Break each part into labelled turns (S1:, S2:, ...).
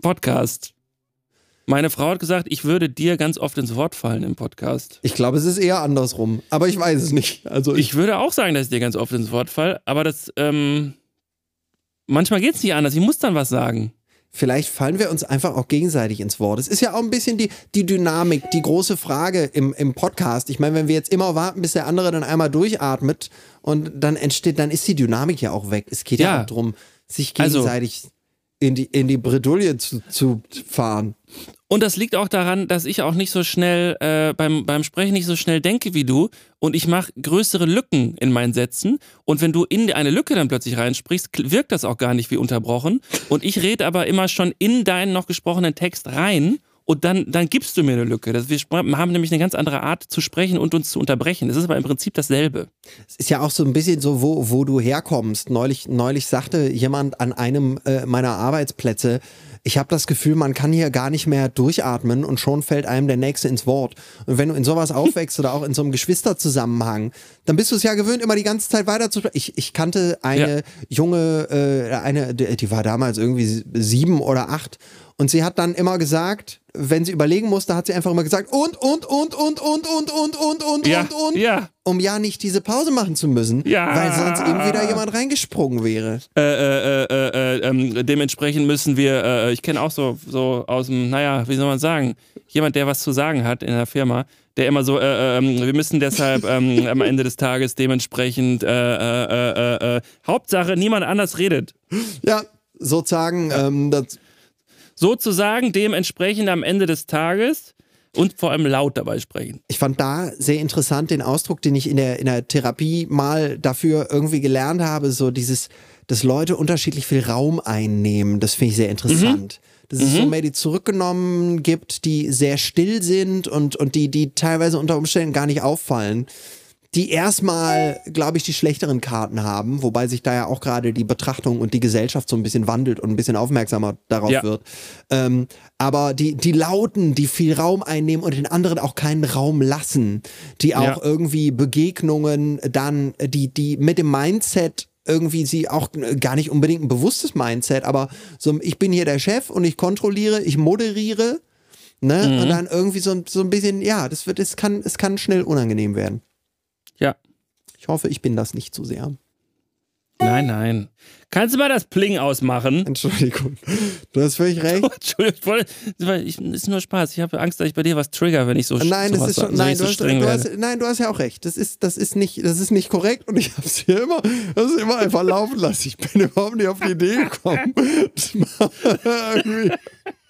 S1: Po Podcast. Meine Frau hat gesagt, ich würde dir ganz oft ins Wort fallen im Podcast.
S2: Ich glaube, es ist eher andersrum, aber ich weiß es nicht. Also
S1: ich, ich würde auch sagen, dass ich dir ganz oft ins Wort falle, aber das ähm, manchmal geht es nicht anders. Ich muss dann was sagen.
S2: Vielleicht fallen wir uns einfach auch gegenseitig ins Wort. Es ist ja auch ein bisschen die, die Dynamik, die große Frage im, im Podcast. Ich meine, wenn wir jetzt immer warten, bis der andere dann einmal durchatmet und dann entsteht, dann ist die Dynamik ja auch weg. Es geht ja, ja darum, sich also gegenseitig also, in die, in die Bredouille zu, zu fahren.
S1: Und das liegt auch daran, dass ich auch nicht so schnell äh, beim, beim Sprechen nicht so schnell denke wie du. Und ich mache größere Lücken in meinen Sätzen. Und wenn du in eine Lücke dann plötzlich reinsprichst, wirkt das auch gar nicht wie unterbrochen. Und ich rede aber immer schon in deinen noch gesprochenen Text rein und dann, dann gibst du mir eine Lücke. Das, wir haben nämlich eine ganz andere Art zu sprechen und uns zu unterbrechen. Das ist aber im Prinzip dasselbe.
S2: Es ist ja auch so ein bisschen so, wo, wo du herkommst. Neulich, neulich sagte jemand an einem äh, meiner Arbeitsplätze, ich habe das Gefühl, man kann hier gar nicht mehr durchatmen und schon fällt einem der Nächste ins Wort. Und wenn du in sowas aufwächst oder auch in so einem Geschwisterzusammenhang, dann bist du es ja gewöhnt, immer die ganze Zeit weiter zu ich, ich kannte eine ja. junge, äh, eine, die war damals irgendwie sieben oder acht und sie hat dann immer gesagt, wenn sie überlegen musste, hat sie einfach immer gesagt und und und und und und und und und
S1: ja,
S2: und und,
S1: ja.
S2: um ja nicht diese Pause machen zu müssen,
S1: ja.
S2: weil sonst eben wieder jemand reingesprungen wäre.
S1: Äh, äh, äh, äh ähm, dementsprechend müssen wir, äh, ich kenne auch so so aus dem, naja, wie soll man sagen, jemand, der was zu sagen hat in der Firma, der immer so, äh, ähm, wir müssen deshalb ähm, am Ende des Tages dementsprechend, Hauptsache niemand anders redet.
S2: Ja, sozusagen, ähm, das
S1: sozusagen dementsprechend am Ende des Tages und vor allem laut dabei sprechen.
S2: Ich fand da sehr interessant den Ausdruck, den ich in der, in der Therapie mal dafür irgendwie gelernt habe, so dieses, dass Leute unterschiedlich viel Raum einnehmen. Das finde ich sehr interessant. Mhm. Dass es mhm. so mehr die zurückgenommen gibt, die sehr still sind und, und die, die teilweise unter Umständen gar nicht auffallen die erstmal, glaube ich, die schlechteren Karten haben, wobei sich da ja auch gerade die Betrachtung und die Gesellschaft so ein bisschen wandelt und ein bisschen aufmerksamer darauf ja. wird. Ähm, aber die, die Lauten, die viel Raum einnehmen und den anderen auch keinen Raum lassen, die auch ja. irgendwie Begegnungen dann, die, die mit dem Mindset irgendwie sie auch gar nicht unbedingt ein bewusstes Mindset, aber so, ich bin hier der Chef und ich kontrolliere, ich moderiere, ne? Mhm. Und dann irgendwie so, so ein bisschen, ja, das wird, es kann, es kann schnell unangenehm werden.
S1: Ja.
S2: Ich hoffe, ich bin das nicht zu sehr.
S1: Nein, nein. Kannst du mal das Pling ausmachen?
S2: Entschuldigung. Du hast völlig recht.
S1: Entschuldigung, ich, ist nur Spaß. Ich habe Angst, dass ich bei dir was trigger, wenn ich so
S2: Nein, das ist schon, nein, du hast, du hast, nein, du hast ja auch recht. Das ist, das ist nicht, das ist nicht korrekt und ich habe es hier immer, das ist immer einfach laufen lassen. Ich bin überhaupt nicht auf die Idee gekommen.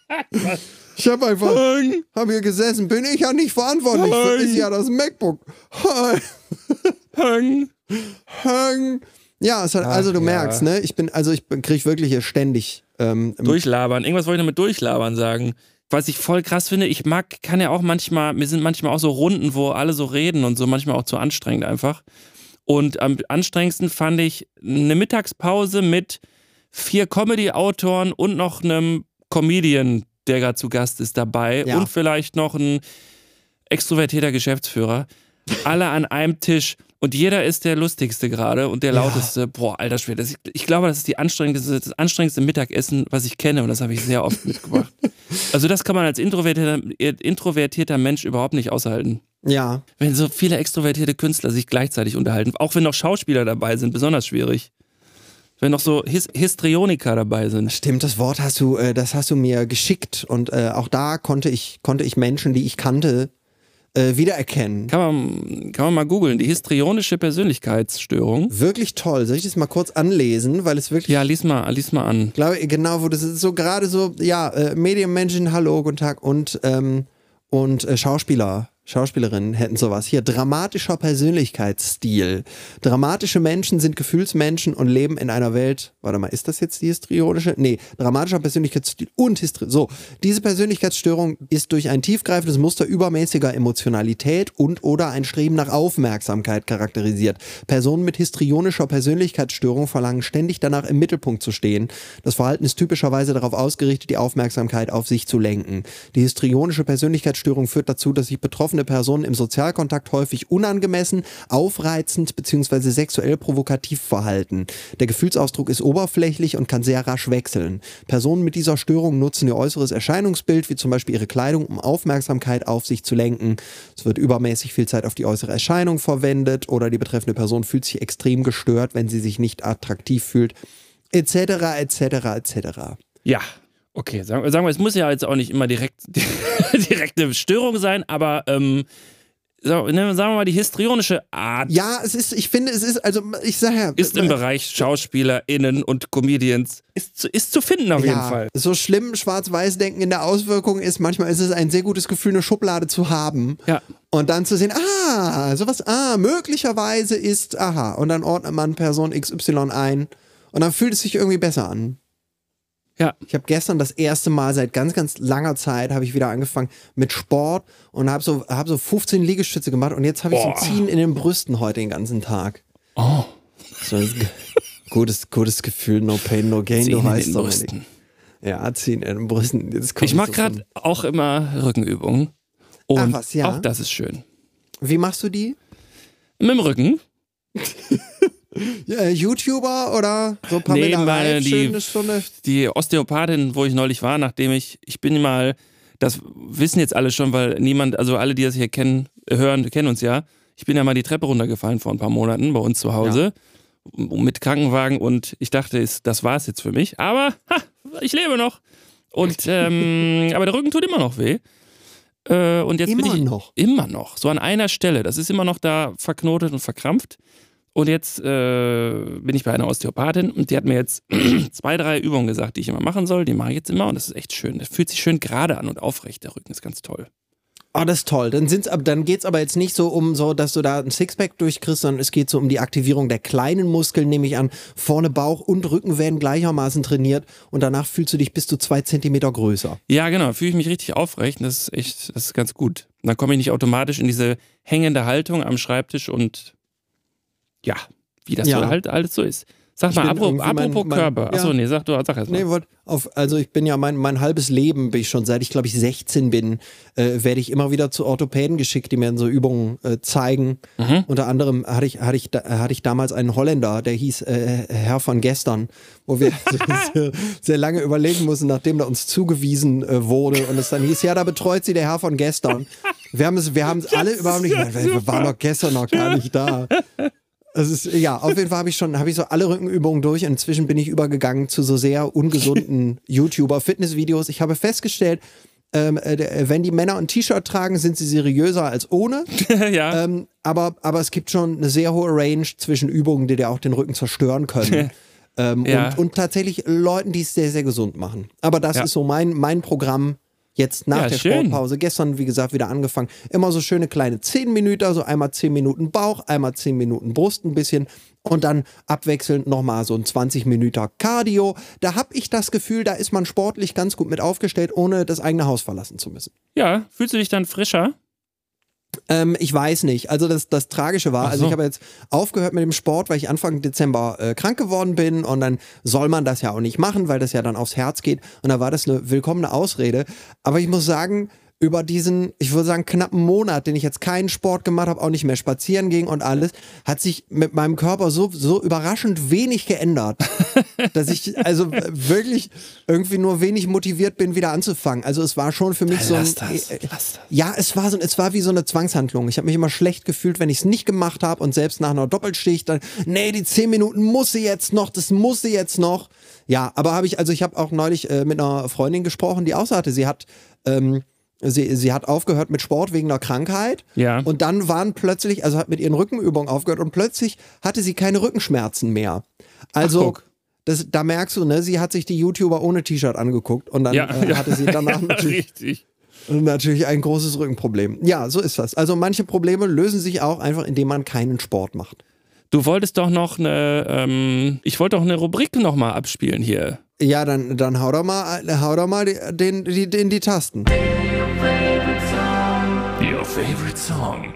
S2: Ich habe einfach, habe hier gesessen, bin ich ja nicht verantwortlich für, ist ja das MacBook. Hang. Hang. Ja, hat, also du Ach, merkst, ja. ne? Ich bin, also ich kriege wirklich hier ständig ähm,
S1: durchlabern. Irgendwas wollte ich noch mit durchlabern sagen. Was ich voll krass finde, ich mag, kann ja auch manchmal, mir sind manchmal auch so Runden, wo alle so reden und so manchmal auch zu anstrengend einfach. Und am anstrengendsten fand ich eine Mittagspause mit vier Comedy-Autoren und noch einem Comedian, der gerade zu Gast ist, dabei ja. und vielleicht noch ein extrovertierter Geschäftsführer. Alle an einem Tisch und jeder ist der lustigste gerade und der lauteste. Ja. Boah, alter Schwede. Ich, ich glaube, das ist die anstrengendste, das anstrengendste Mittagessen, was ich kenne und das habe ich sehr oft mitgebracht. also das kann man als introvertierter, introvertierter Mensch überhaupt nicht aushalten.
S2: Ja.
S1: Wenn so viele extrovertierte Künstler sich gleichzeitig unterhalten, auch wenn noch Schauspieler dabei sind, besonders schwierig wenn noch so His Histrioniker dabei sind.
S2: Stimmt, das Wort hast du, äh, das hast du mir geschickt und äh, auch da konnte ich, konnte ich Menschen, die ich kannte, äh, wiedererkennen.
S1: Kann man, kann man mal googeln, die histrionische Persönlichkeitsstörung.
S2: Wirklich toll. Soll ich das mal kurz anlesen, weil es wirklich.
S1: Ja, lies mal, lies mal an.
S2: Glaube genau, wo das ist so gerade so, ja, äh, Medienmenschen, hallo, guten Tag und ähm, und äh, Schauspieler Schauspielerinnen hätten sowas. Hier, dramatischer Persönlichkeitsstil. Dramatische Menschen sind Gefühlsmenschen und leben in einer Welt. Warte mal, ist das jetzt die histrionische? Nee, dramatischer Persönlichkeitsstil und Histri. So, diese Persönlichkeitsstörung ist durch ein tiefgreifendes Muster übermäßiger Emotionalität und oder ein Streben nach Aufmerksamkeit charakterisiert. Personen mit histrionischer Persönlichkeitsstörung verlangen ständig danach im Mittelpunkt zu stehen. Das Verhalten ist typischerweise darauf ausgerichtet, die Aufmerksamkeit auf sich zu lenken. Die histrionische Persönlichkeitsstörung führt dazu, dass sich betroffen betreffende Person im Sozialkontakt häufig unangemessen, aufreizend bzw. sexuell provokativ verhalten. Der Gefühlsausdruck ist oberflächlich und kann sehr rasch wechseln. Personen mit dieser Störung nutzen ihr äußeres Erscheinungsbild, wie zum Beispiel ihre Kleidung, um Aufmerksamkeit auf sich zu lenken. Es wird übermäßig viel Zeit auf die äußere Erscheinung verwendet oder die betreffende Person fühlt sich extrem gestört, wenn sie sich nicht attraktiv fühlt, etc., etc., etc.
S1: Ja, okay. Sagen, sagen wir, es muss ja jetzt auch nicht immer direkt, direkt eine Störung sein, aber ähm, sagen wir mal, die histrionische Art.
S2: Ja, es ist, ich finde, es ist, also ich sage ja.
S1: Ist im Bereich SchauspielerInnen und Comedians, ist, ist zu finden auf
S2: ja,
S1: jeden Fall.
S2: So schlimm Schwarz-Weiß-Denken in der Auswirkung ist, manchmal ist es ein sehr gutes Gefühl, eine Schublade zu haben.
S1: Ja.
S2: Und dann zu sehen, ah, sowas, ah, möglicherweise ist, aha. Und dann ordnet man Person XY ein. Und dann fühlt es sich irgendwie besser an.
S1: Ja.
S2: Ich habe gestern das erste Mal seit ganz, ganz langer Zeit habe ich wieder angefangen mit Sport und habe so, hab so 15 Liegestütze gemacht und jetzt habe ich so ein Ziehen in den Brüsten heute den ganzen Tag.
S1: Oh.
S2: So ein gutes, gutes Gefühl, no pain, no gain,
S1: Ziehen
S2: du
S1: in
S2: weißt
S1: den
S2: doch
S1: Brüsten.
S2: nicht. Ja, ziehen in den Brüsten.
S1: Ich
S2: so
S1: gerade auch immer Rückenübungen. Und
S2: Ach was, ja?
S1: auch das ist schön.
S2: Wie machst du die?
S1: Mit dem Rücken.
S2: YouTuber oder so Pamela
S1: Nee, meine,
S2: Reif,
S1: die-
S2: schöne Stunde?
S1: Die Osteopathin, wo ich neulich war, nachdem ich, ich bin mal, das wissen jetzt alle schon, weil niemand, also alle, die das hier kennen, hören, kennen uns ja. Ich bin ja mal die Treppe runtergefallen vor ein paar Monaten bei uns zu Hause mit Krankenwagen und ich dachte, ist- das war es jetzt für mich. Aber ha, ich lebe noch. Und ähm, aber der Rücken tut immer noch weh. Äh, und jetzt
S2: Immer
S1: bin ich
S2: noch?
S1: immer noch so an einer Stelle. Das ist immer noch da verknotet und verkrampft. Und jetzt äh, bin ich bei einer Osteopathin und die hat mir jetzt zwei, drei Übungen gesagt, die ich immer machen soll. Die mache ich jetzt immer und das ist echt schön. Das fühlt sich schön gerade an und aufrecht. Der Rücken ist ganz toll.
S2: Oh, das ist toll. Dann, sind's, dann geht es aber jetzt nicht so um so, dass du da ein Sixpack durchkriegst, sondern es geht so um die Aktivierung der kleinen Muskeln, nehme ich an. Vorne Bauch und Rücken werden gleichermaßen trainiert und danach fühlst du dich bis zu zwei Zentimeter größer.
S1: Ja, genau. Fühle ich mich richtig aufrecht. und Das ist echt, das ist ganz gut. Dann komme ich nicht automatisch in diese hängende Haltung am Schreibtisch und ja, wie das
S2: Ja.
S1: so halt alles so ist. Sag
S2: Ich
S1: mal, apropos,
S2: irgendwie mein-
S1: apropos
S2: mein-
S1: Körper. Achso,
S2: ja.
S1: nee, sag du, sag erst mal.
S2: Nee, wollt auf, also ich bin ja mein, mein halbes Leben, bin ich schon seit ich glaube ich 16 bin, äh, werde ich immer wieder zu Orthopäden geschickt, die mir so Übungen äh, zeigen.
S1: Mhm.
S2: Unter anderem hatte ich, hatte, ich, da- hatte ich damals einen Holländer, der hieß äh, Herr von gestern, wo wir sehr, sehr lange überlegen mussten, nachdem er uns zugewiesen äh, wurde und es dann hieß, ja, da betreut sie der Herr von gestern. Wir haben es, wir haben es alle überhaupt nicht, wir waren doch gestern noch gar nicht da. Es ist, ja, auf jeden Fall habe ich schon, habe ich so alle Rückenübungen durch. Inzwischen bin ich übergegangen zu so sehr ungesunden YouTuber-Fitnessvideos. Ich habe festgestellt, ähm, äh, wenn die Männer ein T-Shirt tragen, sind sie seriöser als ohne.
S1: ja.
S2: Ähm, aber, aber es gibt schon eine sehr hohe Range zwischen Übungen, die dir auch den Rücken zerstören können. ähm,
S1: Ja.
S2: und, und tatsächlich Leuten, die es sehr, sehr gesund machen. Aber das
S1: Ja.
S2: ist so mein, mein Programm jetzt nach
S1: Ja,
S2: der
S1: schön.
S2: Sportpause. Gestern, wie gesagt, wieder angefangen. Immer so schöne kleine 10 Minuten, so einmal 10 Minuten Bauch, einmal 10 Minuten Brust ein bisschen und dann abwechselnd nochmal so ein 20 Minuten Cardio. Da habe ich das Gefühl, da ist man sportlich ganz gut mit aufgestellt, ohne das eigene Haus verlassen zu müssen.
S1: ja, fühlst du dich dann frischer?
S2: Ähm, ich weiß nicht. Also das, das Tragische war,
S1: Ach
S2: also
S1: so.
S2: ich habe jetzt aufgehört mit dem Sport, weil ich Anfang Dezember äh, krank geworden bin und dann soll man das ja auch nicht machen, weil das ja dann aufs Herz geht. Und da war das eine willkommene Ausrede. Aber ich muss sagen, über diesen, ich würde sagen, knappen Monat, den ich jetzt keinen Sport gemacht habe, auch nicht mehr spazieren ging und alles, hat sich mit meinem Körper so, so überraschend wenig geändert, dass ich also wirklich irgendwie nur wenig motiviert bin, wieder anzufangen. Also es war schon für mich so ein,
S1: das,
S2: äh,
S1: das.
S2: ja, es war so, es war wie so eine Zwangshandlung. Ich habe mich immer schlecht gefühlt, wenn ich es nicht gemacht habe und selbst nach einer Doppelschicht dann, nee, die zehn Minuten muss sie jetzt noch, das muss sie jetzt noch. Ja, aber habe ich, also ich habe auch neulich äh, mit einer Freundin gesprochen, die auch sagte, sie hat, ähm, sie, sie hat aufgehört mit Sport wegen einer Krankheit.
S1: Ja.
S2: Und dann waren plötzlich, also hat mit ihren Rückenübungen aufgehört und plötzlich hatte sie keine Rückenschmerzen mehr. Also.
S1: guck.
S2: das, da merkst du, ne, sie hat sich die YouTuber ohne T-Shirt angeguckt und dann
S1: Ja,
S2: äh,
S1: ja.
S2: hatte sie danach natürlich
S1: Richtig.
S2: Natürlich ein großes Rückenproblem. Ja, so ist das. Also manche Probleme lösen sich auch einfach, indem man keinen Sport macht.
S1: Du wolltest doch noch eine, ähm, ich wollte doch eine Rubrik nochmal abspielen hier.
S2: Ja, dann, dann hau doch mal, hau doch mal den, die, den, die Tasten.
S3: Your favorite song.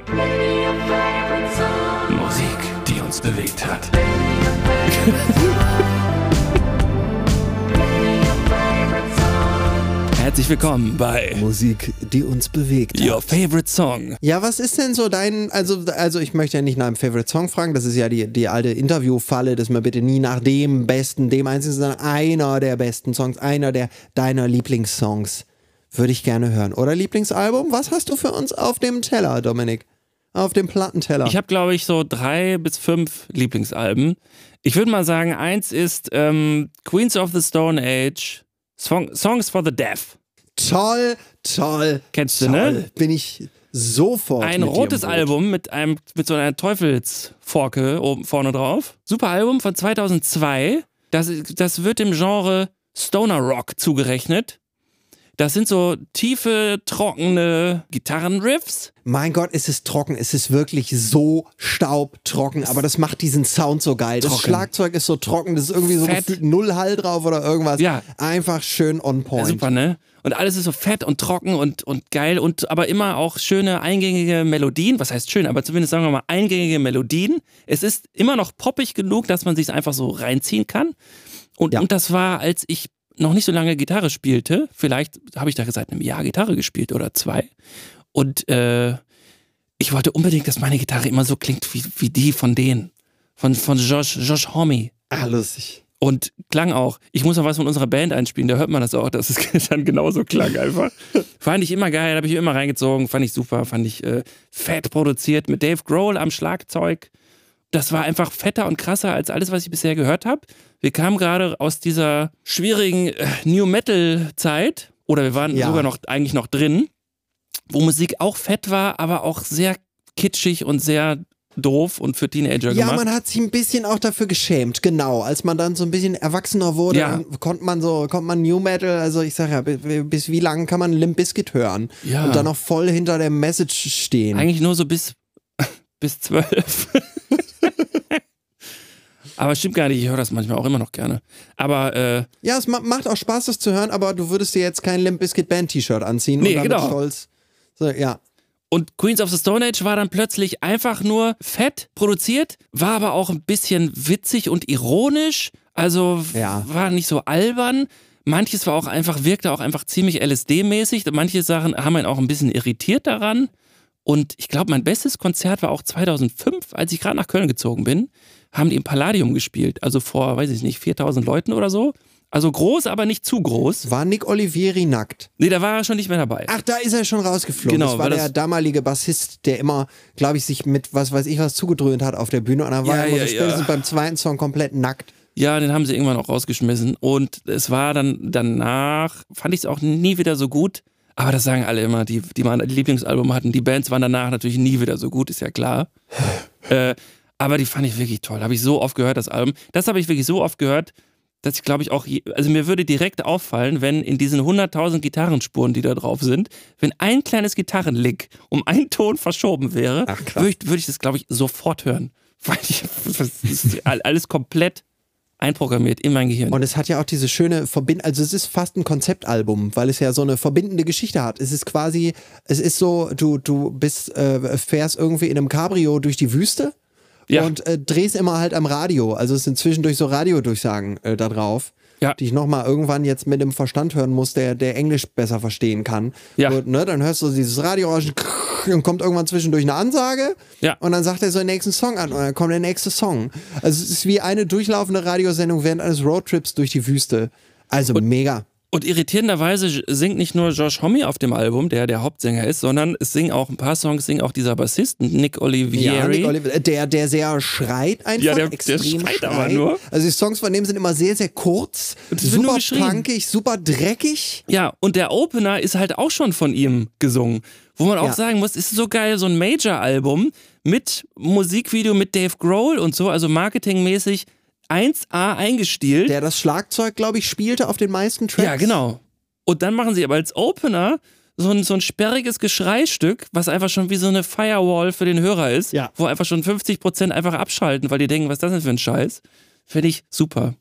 S3: Musik, die uns bewegt hat.
S1: Herzlich willkommen bei
S2: Musik, die uns bewegt hat.
S1: Your Favorite Song.
S2: Ja, was ist denn so dein, also, also ich möchte ja nicht nach einem Favorite Song fragen, das ist ja die, die alte Interviewfalle, dass man bitte nie nach dem besten, dem einzigen, sondern einer der besten Songs, einer der deiner Lieblingssongs würde ich gerne hören. Oder Lieblingsalbum? Was hast du für uns auf dem Teller, Dominik? Auf dem Plattenteller.
S1: Ich habe, glaube ich, so drei bis fünf Lieblingsalben. Ich würde mal sagen, eins ist ähm, Queens of the Stone Age, Song, Songs for the Deaf.
S2: Toll, toll.
S1: Kennst du,
S2: toll.
S1: ne?
S2: Bin ich sofort.
S1: Ein rotes. Album mit einem mit so einer Teufelsforke oben vorne drauf. Super Album von 2002. Das, das wird dem Genre Stoner Rock zugerechnet. Das sind so tiefe, trockene Gitarrenriffs.
S2: Mein Gott, es ist trocken. Es ist wirklich so staubtrocken. Aber das macht diesen Sound so geil. Das
S1: Trocken.
S2: Schlagzeug ist so trocken. Das ist irgendwie so
S1: Fett.
S2: gefühlt null Hall drauf oder irgendwas.
S1: Ja.
S2: Einfach schön on point.
S1: Super, ne? Und alles ist so fett und trocken und, und geil und aber immer auch schöne eingängige Melodien. Was heißt schön, aber zumindest sagen wir mal eingängige Melodien. Es ist immer noch poppig genug, dass man sich einfach so reinziehen kann. Und,
S2: Ja.
S1: und das war, als ich noch nicht so lange Gitarre spielte. Vielleicht habe ich da seit einem Jahr Gitarre gespielt oder zwei. Und äh, ich wollte unbedingt, dass meine Gitarre immer so klingt wie, wie die von denen. Von, von Josh, Josh Homme.
S2: Ah, lustig.
S1: Und klang auch. Ich muss noch was von unserer Band einspielen, da hört man das auch, dass es dann genauso klang einfach. fand ich immer geil, habe ich immer reingezogen, fand ich super, fand ich äh, fett produziert mit Dave Grohl am Schlagzeug. Das war einfach fetter und krasser als alles, was ich bisher gehört habe. Wir kamen gerade aus dieser schwierigen äh, New Metal Zeit oder wir waren
S2: Ja.
S1: sogar noch eigentlich noch drin, wo Musik auch fett war, aber auch sehr kitschig und sehr doof und für Teenager
S2: Ja,
S1: gemacht.
S2: man hat sich ein bisschen auch dafür geschämt, genau. Als man dann so ein bisschen erwachsener wurde,
S1: Ja.
S2: dann konnte man so, konnte man New Metal, also ich sag ja, bis, bis wie lange kann man Limp Bizkit hören?
S1: Ja.
S2: Und dann noch voll hinter der Message stehen.
S1: Eigentlich nur so bis, bis zwölf. aber stimmt gar nicht, ich höre das manchmal auch immer noch gerne. Aber äh,
S2: Ja, es ma macht auch Spaß, das zu hören, aber du würdest dir jetzt kein Limp Bizkit Band T-Shirt anziehen
S1: Nee,
S2: und
S1: genau.
S2: stolz. So, ja.
S1: und Queens of the Stone Age war dann plötzlich einfach nur fett produziert, war aber auch ein bisschen witzig und ironisch. Also
S2: Ja.
S1: war nicht so albern. Manches war auch einfach, wirkte auch einfach ziemlich LSD-mäßig. Manche Sachen haben einen auch ein bisschen irritiert daran. Und ich glaube, mein bestes Konzert war auch 2005, als ich gerade nach Köln gezogen bin, haben die im Palladium gespielt. Also vor, weiß ich nicht, 4000 Leuten oder so. Also groß, aber nicht zu groß.
S2: War Nick Olivieri nackt?
S1: Nee, da war er schon nicht mehr dabei.
S2: Ach, da ist er schon rausgeflogen.
S1: Genau,
S2: das war
S1: weil
S2: der
S1: das-
S2: damalige Bassist, der immer, glaube ich, sich mit was weiß ich was zugedröhnt hat auf der Bühne. Und dann war
S1: Ja,
S2: er
S1: ja,
S2: so
S1: ja.
S2: spätestens beim zweiten Song komplett nackt.
S1: Ja, den haben sie irgendwann auch rausgeschmissen. Und es war dann danach, fand ich es auch nie wieder so gut. Aber das sagen alle immer, die, die mal ein Lieblingsalbum hatten. Die Bands waren danach natürlich nie wieder so gut, ist ja klar. äh, aber die fand ich wirklich toll. Habe ich so oft gehört, das Album. Das habe ich wirklich so oft gehört, dass ich glaube ich auch, also mir würde direkt auffallen, wenn in diesen 100.000 Gitarrenspuren, die da drauf sind, wenn ein kleines Gitarrenlick um einen Ton verschoben wäre, würde ich, würde ich das glaube ich sofort hören. Weil ich, alles komplett einprogrammiert in mein Gehirn.
S2: Und es hat ja auch diese schöne Verbindung, also es ist fast ein Konzeptalbum, weil es ja so eine verbindende Geschichte hat. Es ist quasi, es ist so, du, du bist, äh, fährst irgendwie in einem Cabrio durch die Wüste
S1: Ja.
S2: und äh, drehst immer halt am Radio. Also es sind zwischendurch so Radiodurchsagen äh, da drauf.
S1: Ja.
S2: Die ich nochmal irgendwann jetzt mit dem Verstand hören muss, der, der Englisch besser verstehen kann.
S1: Ja.
S2: Und, ne, dann hörst du dieses Radiorauschen und kommt irgendwann zwischendurch eine Ansage
S1: Ja.
S2: und dann sagt er so den nächsten Song an und dann kommt der nächste Song. Also es ist wie eine durchlaufende Radiosendung während eines Roadtrips durch die Wüste. Also mega.
S1: Und irritierenderweise singt nicht nur Josh Homme auf dem Album, der der Hauptsänger ist, sondern es singen auch ein paar Songs, singt auch dieser Bassist, Nick Olivieri.
S2: Ja, Nick Oliver, der, der sehr schreit einfach.
S1: Ja, der- der
S2: extrem
S1: schreit aber nur.
S2: Also die Songs von dem sind immer sehr, sehr kurz, super punkig, super dreckig.
S1: Ja, und der Opener ist halt auch schon von ihm gesungen. Wo man auch
S2: Ja.
S1: sagen muss, ist so geil, so ein Major-Album mit Musikvideo mit Dave Grohl und so, also marketingmäßig 1A eingestielt.
S2: Der das Schlagzeug, glaube ich, spielte auf den meisten Tracks.
S1: Ja, genau. Und dann machen sie aber als Opener so ein, so ein sperriges Geschreistück, was einfach schon wie so eine Firewall für den Hörer ist,
S2: Ja.
S1: wo einfach schon 50% einfach abschalten, weil die denken, was ist das denn für ein Scheiß? Finde ich super.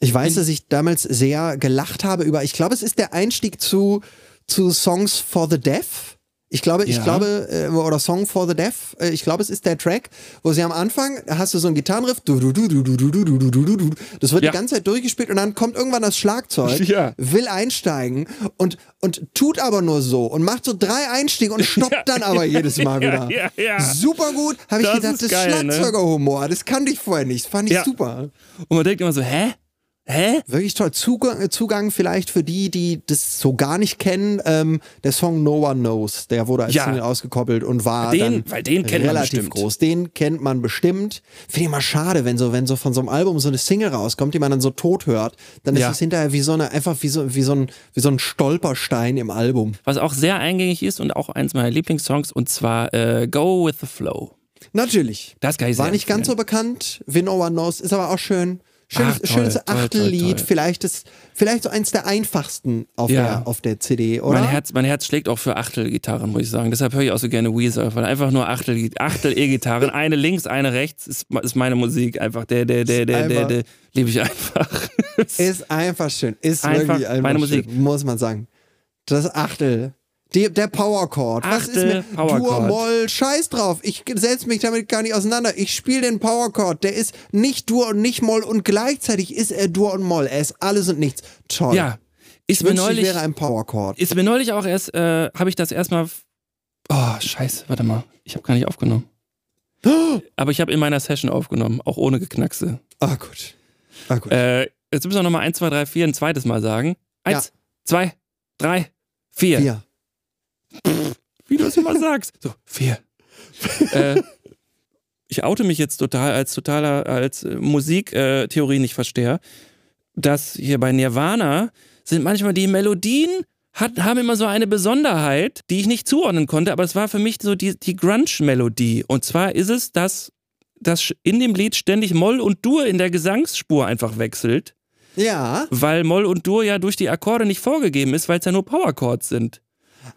S2: Ich weiß, dass ich damals sehr gelacht habe über, ich glaube, es ist der Einstieg zu, zu Songs for the Deaf. Ich glaube, ich
S1: Ja.
S2: glaube, äh, oder Song for the Deaf, äh, ich glaube, es ist der Track, wo sie am Anfang, da hast du so einen Gitarrenriff, du, du, du, du, du, du, du, du, du, du, das wird
S1: Ja.
S2: die ganze Zeit durchgespielt und dann kommt irgendwann das Schlagzeug,
S1: Ja.
S2: will einsteigen und, und tut aber nur so und macht so drei Einstiege und stoppt dann aber jedes Mal wieder.
S1: ja, ja.
S2: Super gut, habe ich
S1: Das
S2: gedacht, das
S1: geil, ne?
S2: Schlagzeugerhumor, das kannte ich vorher nicht, fand ich super.
S1: Und man denkt immer so, hä? Hä?
S2: Wirklich toll. Zugang, äh, Zugang vielleicht für die, die das so gar nicht kennen. Ähm, der Song No One Knows, der wurde als
S1: Ja.
S2: Single ausgekoppelt und war
S1: Den-
S2: dann
S1: weil den kennt man
S2: relativ
S1: bestimmt.
S2: groß. Den kennt man bestimmt. Finde ich immer schade, wenn so, wenn so von so einem Album so eine Single rauskommt, die man dann so tot hört, dann ist
S1: Ja.
S2: es hinterher wie so eine, einfach wie so, wie so ein, wie so ein Stolperstein im Album.
S1: Was auch sehr eingängig ist und auch eins meiner Lieblingssongs und zwar äh, Go with the Flow.
S2: Natürlich.
S1: Das kann ich
S2: War nicht ganz so bekannt, wie No One Knows, ist aber auch schön. Schönes,
S1: Ach, toll,
S2: schönes
S1: toll, toll,
S2: Achtellied,
S1: toll.
S2: vielleicht das, vielleicht so eins der einfachsten auf,
S1: Ja.
S2: der, auf der CD, oder?
S1: Mein Herz, mein Herz schlägt auch für Achtelgitarren, muss ich sagen. Deshalb höre ich auch so gerne Weezer, weil einfach nur Achtel, Achtel E-Gitarren, eine links, eine rechts, ist, ist meine Musik einfach. Der, der, der, der, der, der, liebe ich einfach.
S2: Ist einfach schön. Ist
S1: Einfach
S2: wirklich einfach
S1: meine
S2: schön,
S1: Musik.
S2: muss man sagen. Das Achtel. Die, der Powerchord. Was ist mir
S1: Powerchord.
S2: Dur, Moll, scheiß drauf. Ich setze mich damit gar nicht auseinander. Ich spiele den Powerchord. Der ist nicht Dur und nicht Moll und gleichzeitig ist er Dur und Moll. Er ist alles und nichts. Toll.
S1: ja, ist
S2: ich
S1: mir neulich,
S2: wäre ein Powerchord.
S1: ist mir neulich auch erst, äh, habe ich das erstmal. Oh, scheiße, warte mal. Ich habe gar nicht aufgenommen. Aber ich habe in meiner Session aufgenommen, auch ohne Geknackse.
S2: Ah, gut. Ah, gut.
S1: Äh, jetzt müssen wir nochmal 1, 2, 3, 4 ein zweites Mal sagen. Eins,
S2: Ja.
S1: zwei, drei, vier.
S2: Vier.
S1: Wie du es immer sagst. So, vier. äh, ich oute mich jetzt total als totaler, als äh, Musiktheorie nicht versteher, dass hier bei Nirvana sind manchmal die Melodien hat, haben immer so eine Besonderheit, die ich nicht zuordnen konnte, aber es war für mich so die, die Grunge-Melodie. Und zwar ist es, dass, dass in dem Lied ständig Moll und Dur in der Gesangsspur einfach wechselt,
S2: Ja.
S1: weil Moll und Dur ja durch die Akkorde nicht vorgegeben ist, weil es ja nur Powerchords sind.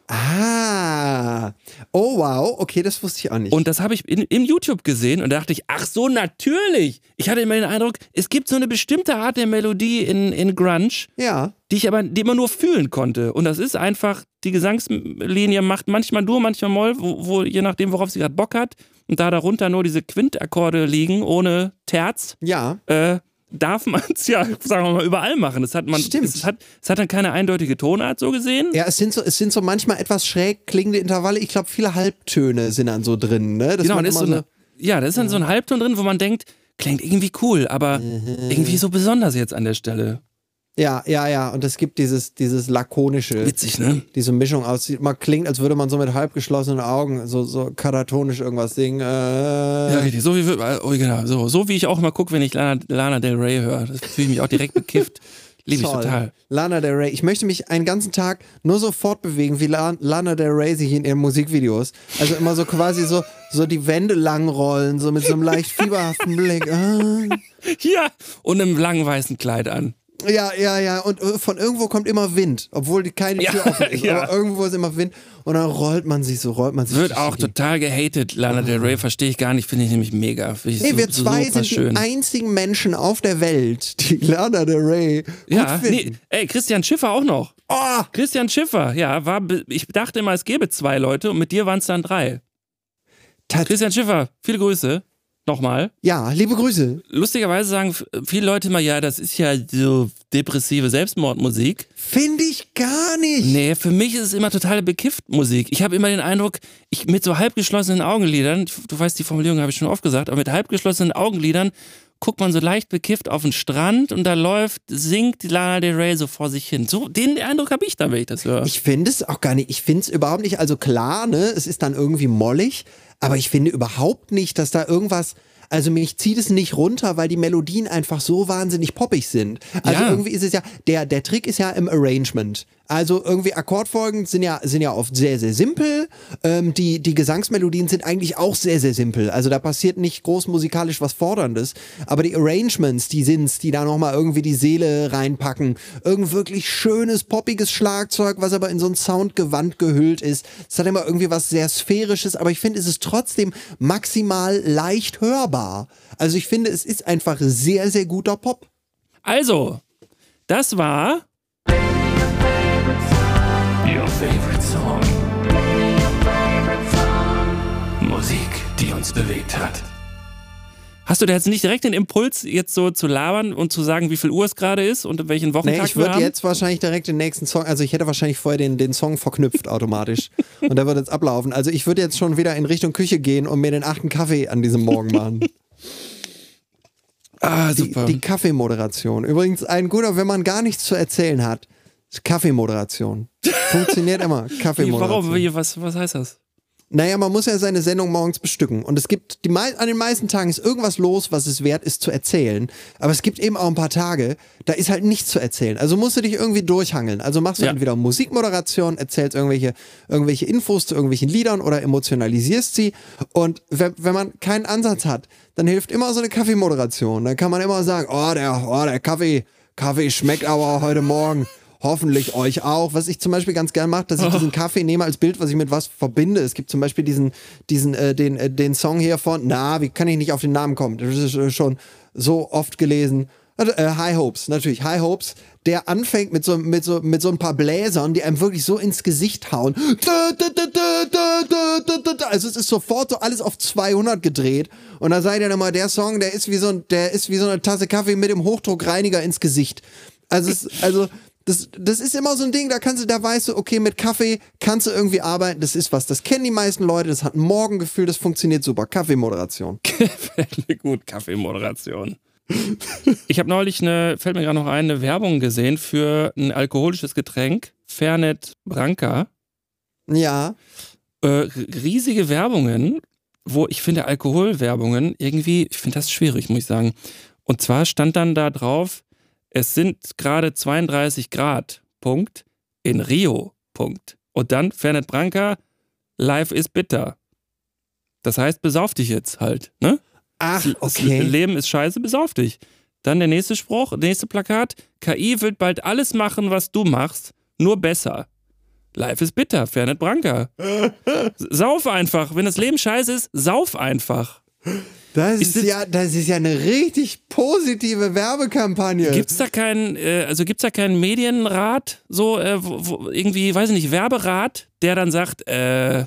S2: Ah. Oh, wow. Okay, das wusste ich auch nicht.
S1: Und das habe ich in, im YouTube gesehen und da dachte ich, ach so, natürlich. Ich hatte immer den Eindruck, es gibt so eine bestimmte Art der Melodie in, in Grunge,
S2: ja.
S1: die ich aber, die man nur fühlen konnte. Und das ist einfach, die Gesangslinie macht manchmal Dur, manchmal Moll, wo, wo je nachdem, worauf sie gerade Bock hat. Und da darunter nur diese Quintakkorde liegen, ohne Terz,
S2: Ja.
S1: äh, darf man es ja, sagen wir mal, überall machen. Das hat man,
S2: Stimmt.
S1: Es hat, es hat dann keine eindeutige Tonart so gesehen.
S2: Ja, es sind so, es sind so manchmal etwas schräg klingende Intervalle. Ich glaube, viele Halbtöne sind dann so drin, ne? Dass
S1: Genau, ist so eine, ja, da ist dann so ein Halbton drin, wo man denkt, klingt irgendwie cool, aber irgendwie so besonders jetzt an der Stelle.
S2: Ja, ja, ja. Und es gibt dieses, dieses lakonische,
S1: Witzig, ne?
S2: diese Mischung aus. Man klingt, als würde man so mit halb geschlossenen Augen so, so katatonisch irgendwas singen. Äh,
S1: Ja, richtig. So wie, wir- oh, genau, so, so wie ich auch immer gucke, wenn ich Lana, Lana Del Rey höre. Das fühle ich mich auch direkt bekifft. Liebe ich
S2: toll.
S1: total.
S2: Lana Del Rey. Ich möchte mich einen ganzen Tag nur so fortbewegen, wie La Lana Del Rey sich in ihren Musikvideos. Also immer so quasi so, so die Wände langrollen, so mit so einem leicht fieberhaften Blick. Ah.
S1: Ja, und einem langen weißen Kleid an.
S2: Ja, ja, ja. Und äh, von irgendwo kommt immer Wind, obwohl die keine
S1: Ja,
S2: Tür offen ist.
S1: ja.
S2: Aber irgendwo ist immer Wind. Und dann rollt man sich so, rollt man sich
S1: Wird auch
S2: die-
S1: total gehatet. Lana Del Rey verstehe ich gar nicht, finde ich nämlich mega. Finde ich
S2: Nee,
S1: so-
S2: wir zwei sind
S1: schön.
S2: die einzigen Menschen auf der Welt, die Lana Del Rey gut
S1: Ja, nee, ey, Christian Schiffer auch noch.
S2: Oh,
S1: Christian Schiffer, ja, war, ich dachte immer, es gäbe zwei Leute und mit dir waren es dann drei.
S2: tat-
S1: Christian Schiffer, viele Grüße. Nochmal.
S2: ja, liebe Grüße.
S1: Lustigerweise sagen viele Leute mal, ja, das ist ja so depressive Selbstmordmusik.
S2: Finde ich gar nicht.
S1: Nee, für mich ist es immer totale Bekifft-Musik. Ich habe immer den Eindruck, ich mit so halbgeschlossenen Augenlidern, du weißt, die Formulierung habe ich schon oft gesagt, aber mit halbgeschlossenen Augenlidern guckt man so leicht bekifft auf den Strand und da läuft, singt Lana Del Rey so vor sich hin. So, den Eindruck habe ich dann, wenn ich das höre.
S2: Ich finde es auch gar nicht, ich finde es überhaupt nicht, also klar, ne, es ist dann irgendwie mollig, aber ich finde überhaupt nicht, dass da irgendwas, also mich zieht es nicht runter, weil die Melodien einfach so wahnsinnig poppig sind. Also
S1: Ja.
S2: irgendwie ist es ja, der, der Trick ist ja im Arrangement. Also irgendwie Akkordfolgen sind ja, sind ja oft sehr, sehr simpel. Ähm, die, die Gesangsmelodien sind eigentlich auch sehr, sehr simpel. Also da passiert nicht groß musikalisch was Forderndes. Aber die Arrangements, die sind's, die da nochmal irgendwie die Seele reinpacken. Irgend wirklich schönes, poppiges Schlagzeug, was aber in so ein Soundgewand gehüllt ist. Es hat immer irgendwie was sehr Sphärisches, aber ich finde, es ist trotzdem maximal leicht hörbar. Also ich finde, es ist einfach sehr, sehr guter Pop.
S1: Also, das war
S3: favorite song. Musik, die uns bewegt hat.
S1: Hast du da jetzt nicht direkt den Impuls, jetzt so zu labern und zu sagen, wie viel Uhr es gerade ist und welchen Wochentag
S2: Nee, ich
S1: wir
S2: würde jetzt wahrscheinlich direkt den nächsten Song, also ich hätte wahrscheinlich vorher den, den Song verknüpft automatisch. und der würde jetzt ablaufen. Also ich würde jetzt schon wieder in Richtung Küche gehen und mir den achten Kaffee an diesem Morgen machen.
S1: ah,
S2: Die,
S1: super.
S2: die Kaffeemoderation. Übrigens ein guter, wenn man gar nichts zu erzählen hat, Kaffeemoderation. Funktioniert immer. Kaffeemoderation.
S1: warum? Was, was heißt das?
S2: Naja, man muss ja seine Sendung morgens bestücken. Und es gibt, die, an den meisten Tagen ist irgendwas los, was es wert ist zu erzählen. Aber es gibt eben auch ein paar Tage, da ist halt nichts zu erzählen. Also musst du dich irgendwie durchhangeln. Also machst du
S1: Ja.
S2: entweder Musikmoderation, erzählst irgendwelche, irgendwelche Infos zu irgendwelchen Liedern oder emotionalisierst sie. Und wenn, wenn man keinen Ansatz hat, dann hilft immer so eine Kaffeemoderation. Dann kann man immer sagen, oh, der, oh, der Kaffee, Kaffee schmeckt aber heute Morgen. Hoffentlich euch auch. Was ich zum Beispiel ganz gern mache, dass ich diesen Kaffee nehme als Bild, was ich mit was verbinde. Es gibt zum Beispiel diesen, diesen, äh, den, äh, den Song hier von, na, wie kann ich nicht auf den Namen kommen? Das ist äh, schon so oft gelesen. Also, Äh, High Hopes, natürlich, High Hopes, der anfängt mit so, mit, so, mit so ein paar Bläsern, die einem wirklich so ins Gesicht hauen. Also es ist sofort so alles auf 200 gedreht. Und da seid ihr dann mal, der Song, der ist wie so, ein, der ist wie so eine Tasse Kaffee mit dem Hochdruckreiniger ins Gesicht. Also, es, also das, das ist immer so ein Ding, da kannst du, da weißt du, okay, mit Kaffee kannst du irgendwie arbeiten, das ist was, das kennen die meisten Leute, das hat ein Morgengefühl, das funktioniert super. Kaffeemoderation.
S1: Gut, Kaffeemoderation. Ich habe neulich eine, fällt mir gerade noch ein, eine Werbung gesehen für ein alkoholisches Getränk, Fernet Branca.
S2: Ja,
S1: Äh, riesige Werbungen, wo ich finde Alkoholwerbungen irgendwie, ich finde das schwierig, muss ich sagen. Und zwar stand dann da drauf, es sind gerade 32 Grad, Punkt, in Rio, Punkt. Und dann Fernet Branca, life is bitter. Das heißt, besauf dich jetzt halt, ne?
S2: ach,
S1: Das
S2: okay.
S1: Leben ist scheiße, besauf dich. Dann der nächste Spruch, nächste Plakat. KI wird bald alles machen, was du machst, nur besser. Life is bitter, Fernet Branca. Sauf einfach. Wenn das Leben scheiße ist, sauf einfach.
S2: Das ist,
S1: sitz-
S2: ja, das ist ja eine richtig positive Werbekampagne.
S1: Gibt's da keinen, äh, also gibt's da keinen Medienrat, so äh, wo, wo, irgendwie, weiß ich nicht, Werberat, der dann sagt, äh,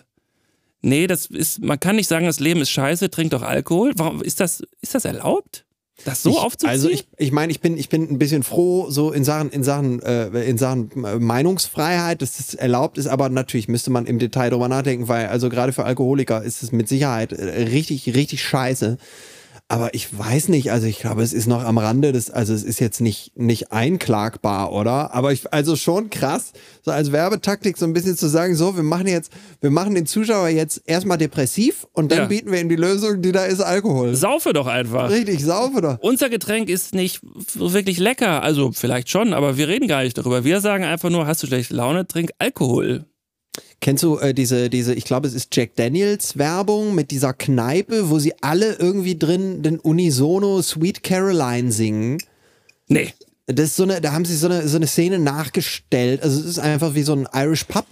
S1: nee, das ist, man kann nicht sagen, das Leben ist scheiße, trink doch Alkohol. Warum ist das, ist das erlaubt? Das so
S2: ich,
S1: aufzuziehen?
S2: Also ich, ich meine, ich bin, ich bin ein bisschen froh, so in Sachen, in Sachen, äh, in Sachen äh, Meinungsfreiheit, dass das erlaubt ist, aber natürlich müsste man im Detail drüber nachdenken, weil also gerade für Alkoholiker ist es mit Sicherheit äh, richtig, richtig scheiße. Aber ich weiß nicht, also ich glaube, es ist noch am Rande des, also es ist jetzt nicht, nicht einklagbar, oder? Aber ich, also schon krass, so als Werbetaktik so ein bisschen zu sagen, so, wir machen jetzt, wir machen den Zuschauer jetzt erstmal depressiv und dann
S1: Ja.
S2: bieten wir ihm die Lösung, die da ist Alkohol.
S1: Saufe doch einfach.
S2: Richtig, saufe doch.
S1: Unser Getränk ist nicht wirklich lecker. Also vielleicht schon, aber wir reden gar nicht darüber. Wir sagen einfach nur, hast du schlechte Laune, trink Alkohol.
S2: Kennst du äh, diese, diese, ich glaube, es ist Jack Daniels Werbung mit dieser Kneipe, wo sie alle irgendwie drin den Unisono Sweet Caroline singen?
S1: Nee.
S2: Das ist so eine, da haben sie so eine, so eine Szene nachgestellt. Also es ist einfach wie so ein Irish Pub.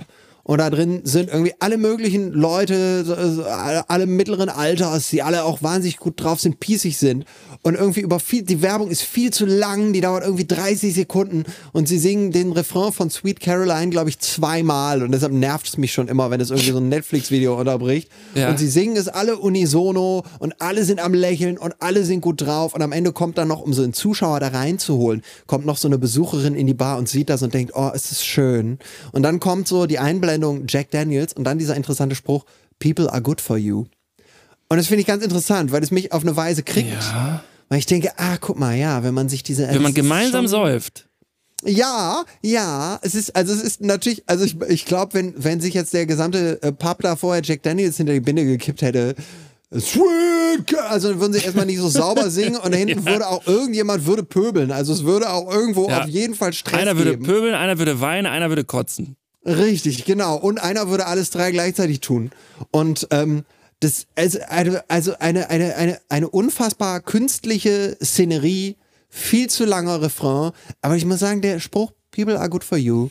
S2: Und da drin sind irgendwie alle möglichen Leute, alle mittleren Alters, die alle auch wahnsinnig gut drauf sind, pießig sind. Und irgendwie über viel, die Werbung ist viel zu lang, die dauert irgendwie 30 Sekunden. Und sie singen den Refrain von Sweet Caroline, glaube ich, zweimal. Und deshalb nervt es mich schon immer, wenn es irgendwie so ein Netflix-Video unterbricht.
S1: Ja.
S2: Und sie singen es alle unisono und alle sind am Lächeln und alle sind gut drauf. Und am Ende kommt dann noch, um so einen Zuschauer da reinzuholen, kommt noch so eine Besucherin in die Bar und sieht das und denkt, oh, es ist schön. Und dann kommt so die Einblendung Jack Daniels und dann dieser interessante Spruch, People are good for you. Und das finde ich ganz interessant, weil es mich auf eine Weise kriegt.
S1: Ja.
S2: Weil ich denke, ah, guck mal, ja, wenn man sich diese.
S1: Wenn man gemeinsam
S2: schon-
S1: säuft.
S2: ja, ja, es ist, also es ist natürlich, also ich, ich glaube, wenn, wenn sich jetzt der gesamte äh, Pub da vorher Jack Daniels hinter die Binde gekippt hätte, Sweet, Ca- also dann würden sie erstmal nicht so sauber singen und da hinten würde auch irgendjemand würde pöbeln. Also es würde auch irgendwo
S1: Ja.
S2: auf jeden Fall Stress
S1: Einer würde
S2: geben.
S1: pöbeln, einer würde weinen, einer würde kotzen.
S2: Richtig, genau. Und einer würde alles drei gleichzeitig tun. Und ähm, das also eine, also eine, eine, eine, eine unfassbar künstliche Szenerie, viel zu langer Refrain. Aber ich muss sagen, der Spruch People are good for you.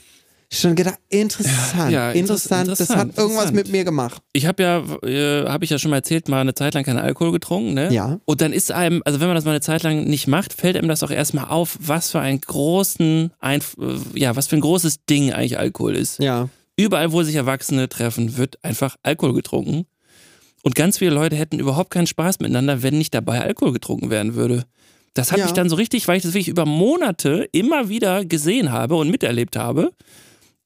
S2: Schon gedacht, interessant,
S1: Ja, ja,
S2: interessant,
S1: interess-
S2: Das hat
S1: interessant,
S2: irgendwas
S1: interessant.
S2: mit mir gemacht.
S1: Ich habe ja, äh, habe ich ja schon mal erzählt, mal eine Zeit lang keinen Alkohol getrunken, ne?
S2: Ja.
S1: Und dann ist einem, also wenn man das mal eine Zeit lang nicht macht, fällt einem das auch erstmal auf, was für einen großen, Einf äh, ja, was für ein großes Ding eigentlich Alkohol ist.
S2: Ja.
S1: Überall, wo sich Erwachsene treffen, wird einfach Alkohol getrunken. Und ganz viele Leute hätten überhaupt keinen Spaß miteinander, wenn nicht dabei Alkohol getrunken werden würde. Das hat
S2: Ja.
S1: mich dann so richtig, weil ich das wirklich über Monate immer wieder gesehen habe und miterlebt habe,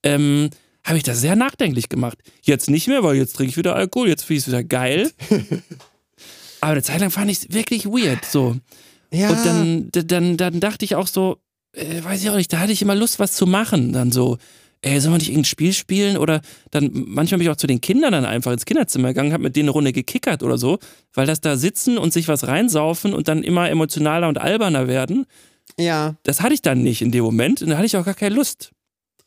S1: ähm, habe ich das sehr nachdenklich gemacht. Jetzt nicht mehr, weil jetzt trinke ich wieder Alkohol, jetzt finde ich es wieder geil. Aber eine Zeit lang fand ich es wirklich weird. So.
S2: Ja.
S1: Und dann, dann, dann dachte ich auch so, äh, weiß ich auch nicht, da hatte ich immer Lust, was zu machen. Dann so, ey, soll man nicht irgendein Spiel spielen? Oder dann, manchmal bin ich auch zu den Kindern dann einfach ins Kinderzimmer gegangen, habe mit denen eine Runde gekickert oder so, weil das da sitzen und sich was reinsaufen und dann immer emotionaler und alberner werden,
S2: ja.
S1: das hatte ich dann nicht in dem Moment und da hatte ich auch gar keine Lust.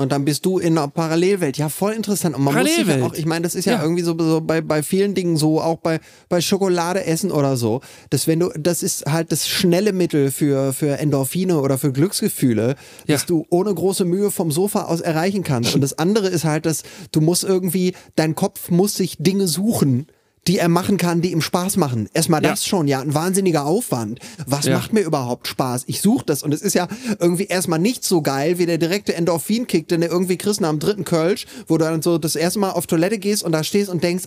S2: Und dann bist du in einer Parallelwelt. Ja, voll interessant. Und man muss sich ja
S1: Parallelwelt.
S2: auch, ich meine, das ist ja,
S1: Ja.
S2: irgendwie so, so bei, bei vielen Dingen so, auch bei, bei Schokolade essen oder so, dass wenn du, das ist halt das schnelle Mittel für, für Endorphine oder für Glücksgefühle,
S1: Ja.
S2: dass du ohne große Mühe vom Sofa aus erreichen kannst. Und das andere ist halt, dass du musst irgendwie, dein Kopf muss sich Dinge suchen, die er machen kann, die ihm Spaß machen. Erstmal
S1: Ja.
S2: das schon, ja, ein wahnsinniger Aufwand. Was
S1: Ja.
S2: macht mir überhaupt Spaß? Ich suche das und es ist ja irgendwie erstmal nicht so geil wie der direkte Endorphin-Kick, den du irgendwie kriegst nach dem dritten Kölsch, wo du dann so das erste Mal auf Toilette gehst und da stehst und denkst,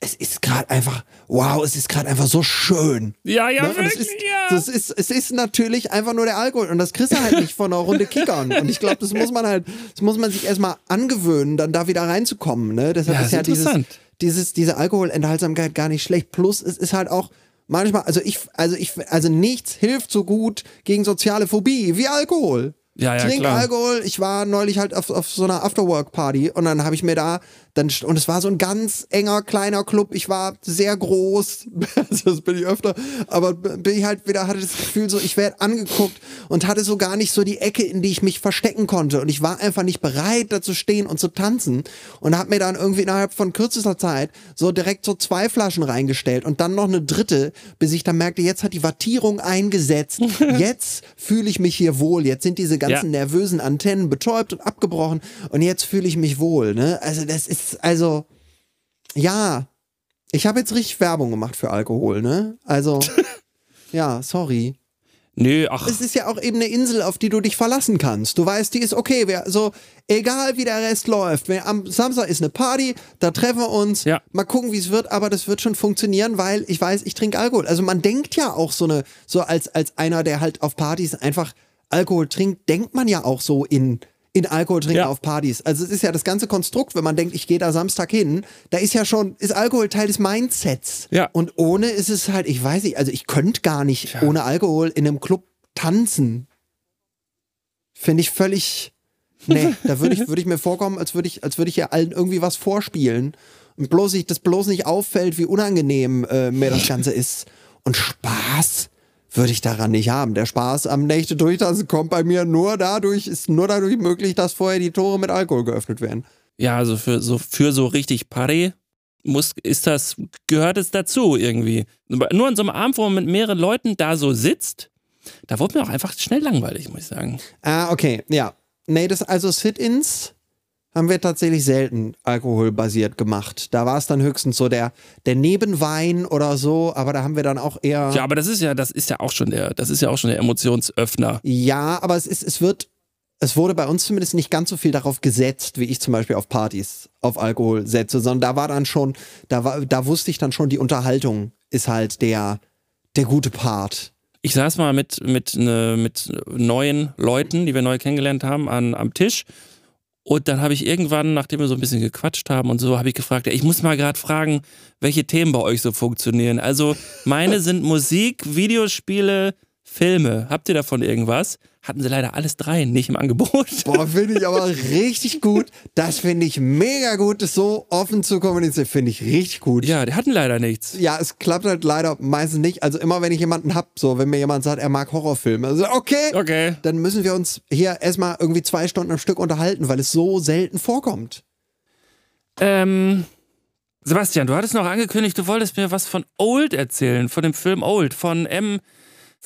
S2: es ist gerade einfach, wow, es ist gerade einfach so schön.
S1: Ja, ja,
S2: Ne?
S1: Wirklich,
S2: ist,
S1: ja.
S2: das ist, es ist natürlich einfach nur der Alkohol und das kriegst du halt nicht von einer Runde Kickern. Und ich glaube, das muss man halt, das muss man sich erstmal angewöhnen, dann da wieder reinzukommen. Ne? Deshalb
S1: Ja,
S2: ist
S1: ist
S2: ja dieses,
S1: interessant.
S2: Dieses, diese Alkoholenthaltsamkeit gar nicht schlecht. Plus, es ist halt auch manchmal, also ich, also ich, also nichts hilft so gut gegen soziale Phobie wie Alkohol.
S1: Ja, ja,
S2: Trink
S1: klar.
S2: Alkohol. Ich war neulich halt auf, auf so einer Afterwork-Party und dann habe ich mir da, dann, und es war so ein ganz enger, kleiner Club. Ich war sehr groß, also das bin ich öfter, aber bin ich halt wieder, hatte das Gefühl so, ich werde angeguckt und hatte so gar nicht so die Ecke, in die ich mich verstecken konnte. Und ich war einfach nicht bereit, da zu stehen und zu tanzen und habe mir dann irgendwie innerhalb von kürzester Zeit so direkt so zwei Flaschen reingestellt und dann noch eine dritte, bis ich dann merkte, jetzt hat die Wattierung eingesetzt. Jetzt fühle ich mich hier wohl. Jetzt sind diese ganzen
S1: Ja.
S2: nervösen Antennen betäubt und abgebrochen und jetzt fühle ich mich wohl. Ne? Also das ist, also, ja, ich habe jetzt richtig Werbung gemacht für Alkohol, ne? Also, ja, sorry.
S1: Nö, ach,
S2: Es ist ja auch eben eine Insel, auf die du dich verlassen kannst. Du weißt, die ist okay. Wir, so, egal wie der Rest läuft. Wenn, am Samstag ist eine Party, da treffen wir uns.
S1: Ja.
S2: Mal gucken, wie es wird, aber das wird schon funktionieren, weil ich weiß, ich trinke Alkohol. Also man denkt ja auch so eine, so als, als einer, der halt auf Partys einfach Alkohol trinkt, denkt man ja auch so in, in Alkohol trinken
S1: Ja.
S2: auf Partys. Also es ist ja das ganze Konstrukt, wenn man denkt, ich gehe da Samstag hin, da ist ja schon, ist Alkohol Teil des Mindsets.
S1: Ja.
S2: Und ohne ist es halt, ich weiß nicht, also ich könnte gar nicht ohne Alkohol in einem Club tanzen. Finde ich völlig. Nee, da würde ich, würde ich mir vorkommen, als würde ich, als würde ich ja allen irgendwie was vorspielen. Und bloß ich, das bloß nicht auffällt, wie unangenehm äh, mir das Ganze ist. Und Spaß würde ich daran nicht haben. Der Spaß am Nächte durchtanzen kommt bei mir nur dadurch, ist nur dadurch möglich, dass vorher die Tore mit Alkohol geöffnet werden.
S1: ja, also für so, für so richtig Party muss, ist das, gehört es dazu irgendwie. Nur an so einem Abend, wo man mit mehreren Leuten da so sitzt, da wurde mir auch einfach schnell langweilig, muss ich sagen.
S2: Ah, okay, ja. Nee, das, also Sit-Ins haben wir tatsächlich selten alkoholbasiert gemacht. Da war es dann höchstens so der, der Nebenwein oder so, aber da haben wir dann auch eher.
S1: Ja, aber das ist ja, das ist ja auch schon der, das ist ja auch schon der Emotionsöffner.
S2: Ja, aber es ist, es wird, es wurde bei uns zumindest nicht ganz so viel darauf gesetzt, wie ich zum Beispiel auf Partys auf Alkohol setze, sondern da war dann schon, da war, da wusste ich dann schon, die Unterhaltung ist halt der, der gute Part.
S1: Ich saß mal mit, mit, ne, mit neuen Leuten, die wir neu kennengelernt haben, an, am Tisch. Und dann habe ich irgendwann, nachdem wir so ein bisschen gequatscht haben und so, habe ich gefragt, ja, ich muss mal gerade fragen, welche Themen bei euch so funktionieren. Also meine sind Musik, Videospiele, Filme. Habt ihr davon irgendwas? Hatten sie leider alles drei nicht im Angebot.
S2: Boah, finde ich aber richtig gut. Das finde ich mega gut, das so offen zu kommunizieren. Finde ich richtig gut.
S1: Ja, die hatten leider nichts.
S2: Ja, es klappt halt leider meistens nicht. Also immer, wenn ich jemanden hab, so, wenn mir jemand sagt, er mag Horrorfilme, also okay,
S1: Okay.
S2: dann müssen wir uns hier erstmal irgendwie zwei Stunden am Stück unterhalten, weil es so selten vorkommt.
S1: Ähm, Sebastian, du hattest noch angekündigt, du wolltest mir was von Old erzählen, von dem Film Old, von M.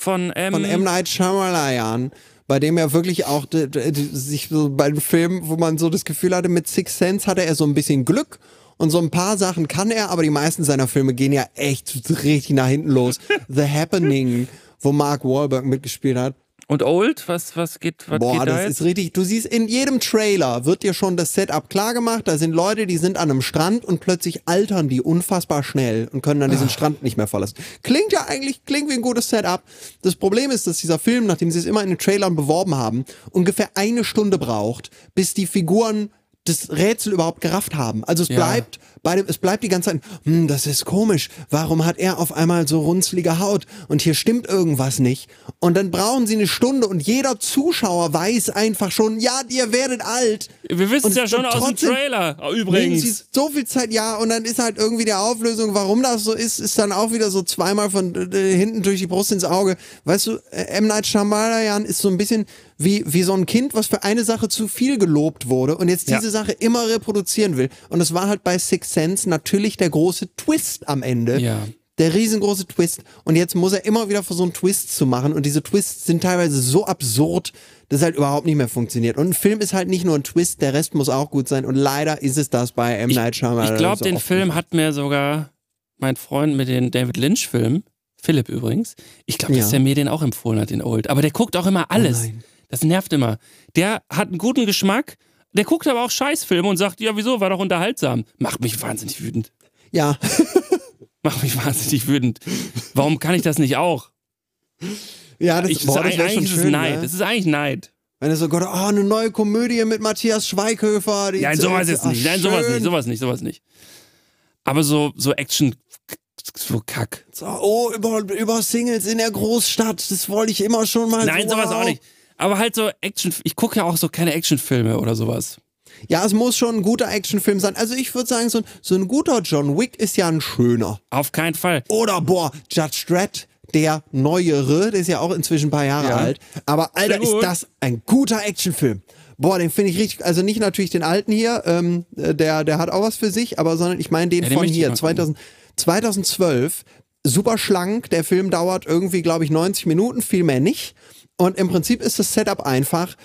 S1: Von M.
S2: Von M. Night Shyamalan, bei dem er wirklich auch sich so bei dem Film, wo man so das Gefühl hatte, mit Six Sense hatte er so ein bisschen Glück und so ein paar Sachen kann er, aber die meisten seiner Filme gehen ja echt richtig nach hinten los. The Happening, wo Mark Wahlberg mitgespielt hat.
S1: Und Old, was, was geht, was
S2: Boah,
S1: geht da
S2: das
S1: jetzt?
S2: ist richtig. Du siehst, in jedem Trailer wird dir schon das Setup klar gemacht. Da sind Leute, die sind an einem Strand und plötzlich altern die unfassbar schnell und können dann diesen
S1: Ah.
S2: Strand nicht mehr verlassen. Klingt ja eigentlich, klingt wie ein gutes Setup. Das Problem ist, dass dieser Film, nachdem sie es immer in den Trailern beworben haben, ungefähr eine Stunde braucht, bis die Figuren das Rätsel überhaupt gerafft haben. Also es
S1: Ja.
S2: bleibt bei dem, es bleibt die ganze Zeit, hm, das ist komisch. Warum hat er auf einmal so runzlige Haut? Und hier stimmt irgendwas nicht. Und dann brauchen sie eine Stunde und jeder Zuschauer weiß einfach schon, ja, ihr werdet alt.
S1: Wir wissen es ja schon aus dem Trailer,
S2: Nehmen sie
S1: übrigens.
S2: so viel Zeit, ja, und dann ist halt irgendwie die Auflösung, warum das so ist, ist dann auch wieder so zweimal von äh, hinten durch die Brust ins Auge. Weißt du, äh, M. Night Shyamalan ist so ein bisschen wie, wie so ein Kind, was für eine Sache zu viel gelobt wurde und jetzt
S1: Ja.
S2: diese Sache immer reproduzieren will. Und es war halt bei Six Sense natürlich der große Twist am Ende.
S1: Ja.
S2: Der riesengroße Twist. Und jetzt muss er immer wieder versuchen, Twists zu machen. Und diese Twists sind teilweise so absurd, dass es halt überhaupt nicht mehr funktioniert. Und ein Film ist halt nicht nur ein Twist, der Rest muss auch gut sein. Und leider ist es das bei M. Night Shyamalan.
S1: Ich glaube,
S2: so
S1: den Film
S2: nicht.
S1: hat mir sogar mein Freund mit den David Lynch-Filmen, Philipp übrigens, ich glaube, dass
S2: Ja.
S1: der mir den auch empfohlen hat, den Old. Aber der guckt auch immer alles.
S2: nein.
S1: das nervt immer. Der hat einen guten Geschmack, der guckt aber auch Scheißfilme und sagt, ja, wieso, war doch unterhaltsam. Macht mich wahnsinnig wütend.
S2: Ja,
S1: Macht mich wahnsinnig wütend. Warum kann ich das nicht auch?
S2: ja, das,
S1: Ich,
S2: boah,
S1: das
S2: das schon
S1: ist
S2: schön.
S1: Neid.
S2: Ne?
S1: Das ist eigentlich Neid.
S2: Wenn er so, Gott, oh, eine neue Komödie mit Matthias Schweighöfer. Die
S1: Nein, sowas jetzt
S2: ach,
S1: nicht. Nein, sowas
S2: schön.
S1: nicht, sowas nicht, sowas nicht. Aber so, so Action, so Kack.
S2: So, oh, über, über Singles in der Großstadt. Das wollte ich immer schon mal.
S1: Nein,
S2: so,
S1: sowas
S2: wow.
S1: auch nicht. Aber halt so Action, ich gucke ja auch so keine Actionfilme oder sowas.
S2: Ja, es muss schon ein guter Actionfilm sein. Also ich würde sagen, so ein, so ein guter John Wick ist ja ein schöner.
S1: Auf keinen Fall.
S2: Oder, boah, Judge Dredd, der neuere, der ist ja auch inzwischen ein paar Jahre
S1: Ja.
S2: alt. Aber Alter, ist das ein guter Actionfilm. Boah, den finde ich richtig, also nicht natürlich den alten hier, ähm, der, der hat auch was für sich, aber sondern ich meine den
S1: Ja, den
S2: von hier,
S1: mal gucken.
S2: 2000, 2012, super schlank, der Film dauert irgendwie, glaube ich, 90 Minuten, viel mehr nicht. Und im Prinzip ist das Setup einfach,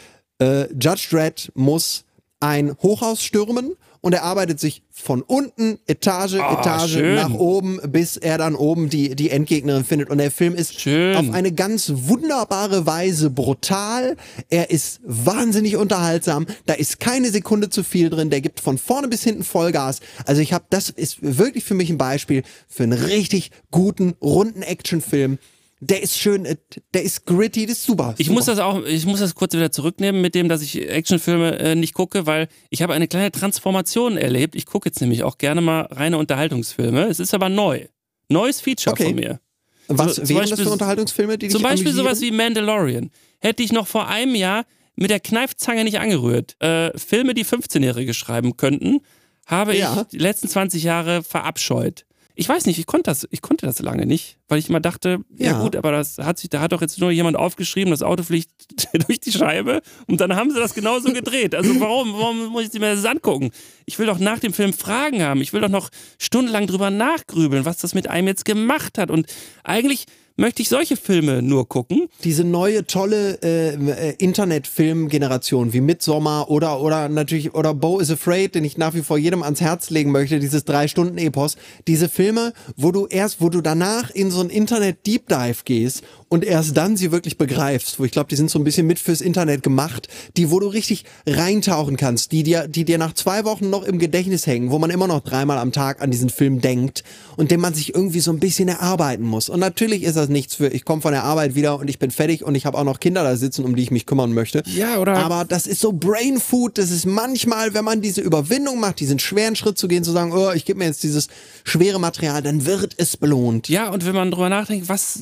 S2: äh, Judge Dredd muss ein Hochhaus stürmen und er arbeitet sich von unten Etage,
S1: Ah,
S2: Etage
S1: schön.
S2: nach oben, bis er dann oben die, die Endgegnerin findet. Und der Film ist
S1: Schön.
S2: auf eine ganz wunderbare Weise brutal. Er ist wahnsinnig unterhaltsam. Da ist keine Sekunde zu viel drin. Der gibt von vorne bis hinten Vollgas. Also ich habe, das ist wirklich für mich ein Beispiel für einen richtig guten, runden Actionfilm. Der ist schön, äh, der ist gritty, das ist super.
S1: Ich
S2: super.
S1: muss das auch, ich muss das kurz wieder zurücknehmen mit dem, dass ich Actionfilme äh, nicht gucke, weil ich habe eine kleine Transformation erlebt. Ich gucke jetzt nämlich auch gerne mal reine Unterhaltungsfilme. Es ist aber neu. Neues Feature
S2: Okay.
S1: von mir.
S2: Was
S1: so-
S2: wären das für Unterhaltungsfilme, die
S1: Zum Beispiel
S2: amüsieren?
S1: sowas wie Mandalorian. Hätte ich noch vor einem Jahr mit der Kneifzange nicht angerührt. Äh, Filme, die 15-Jährige schreiben könnten, habe
S2: Ja.
S1: ich die letzten 20 Jahre verabscheut. Ich weiß nicht, ich konnte das, ich konnte das lange nicht, weil ich immer dachte, ja,
S2: Ja.
S1: gut, aber das hat sich, da hat doch jetzt nur jemand aufgeschrieben, das Auto fliegt durch die Scheibe und dann haben sie das genauso gedreht. Also warum, warum muss ich mir das angucken? Ich will doch nach dem Film Fragen haben. Ich will doch noch stundenlang drüber nachgrübeln, was das mit einem jetzt gemacht hat. Und eigentlich möchte ich solche Filme nur gucken.
S2: diese neue tolle äh, äh, Internetfilmgeneration wie Midsommar oder oder natürlich oder Bo is Afraid, den ich nach wie vor jedem ans Herz legen möchte, dieses drei Stunden Epos, diese Filme, wo du erst, wo du danach in so ein Internet Deep Dive gehst und erst dann sie wirklich begreifst, wo ich glaube, die sind so ein bisschen mit fürs Internet gemacht, die wo du richtig reintauchen kannst, die dir die dir nach zwei Wochen noch im Gedächtnis hängen, wo man immer noch dreimal am Tag an diesen Film denkt und den man sich irgendwie so ein bisschen erarbeiten muss. Und natürlich ist das nichts für, ich komme von der Arbeit wieder und ich bin fertig und ich habe auch noch Kinder da sitzen, um die ich mich kümmern möchte.
S1: Ja, oder-
S2: Aber das ist so Brain Food, das ist manchmal, wenn man diese Überwindung macht, diesen schweren Schritt zu gehen, zu sagen, oh, ich gebe mir jetzt dieses schwere Material, dann wird es belohnt.
S1: Ja, und wenn man drüber nachdenkt, was,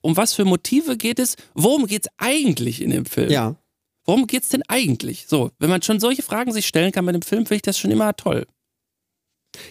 S1: um was für Motive geht es, worum geht es eigentlich in dem Film?
S2: Ja.
S1: Worum geht es denn eigentlich? So, wenn man schon solche Fragen sich stellen kann bei dem Film, finde ich das schon immer toll.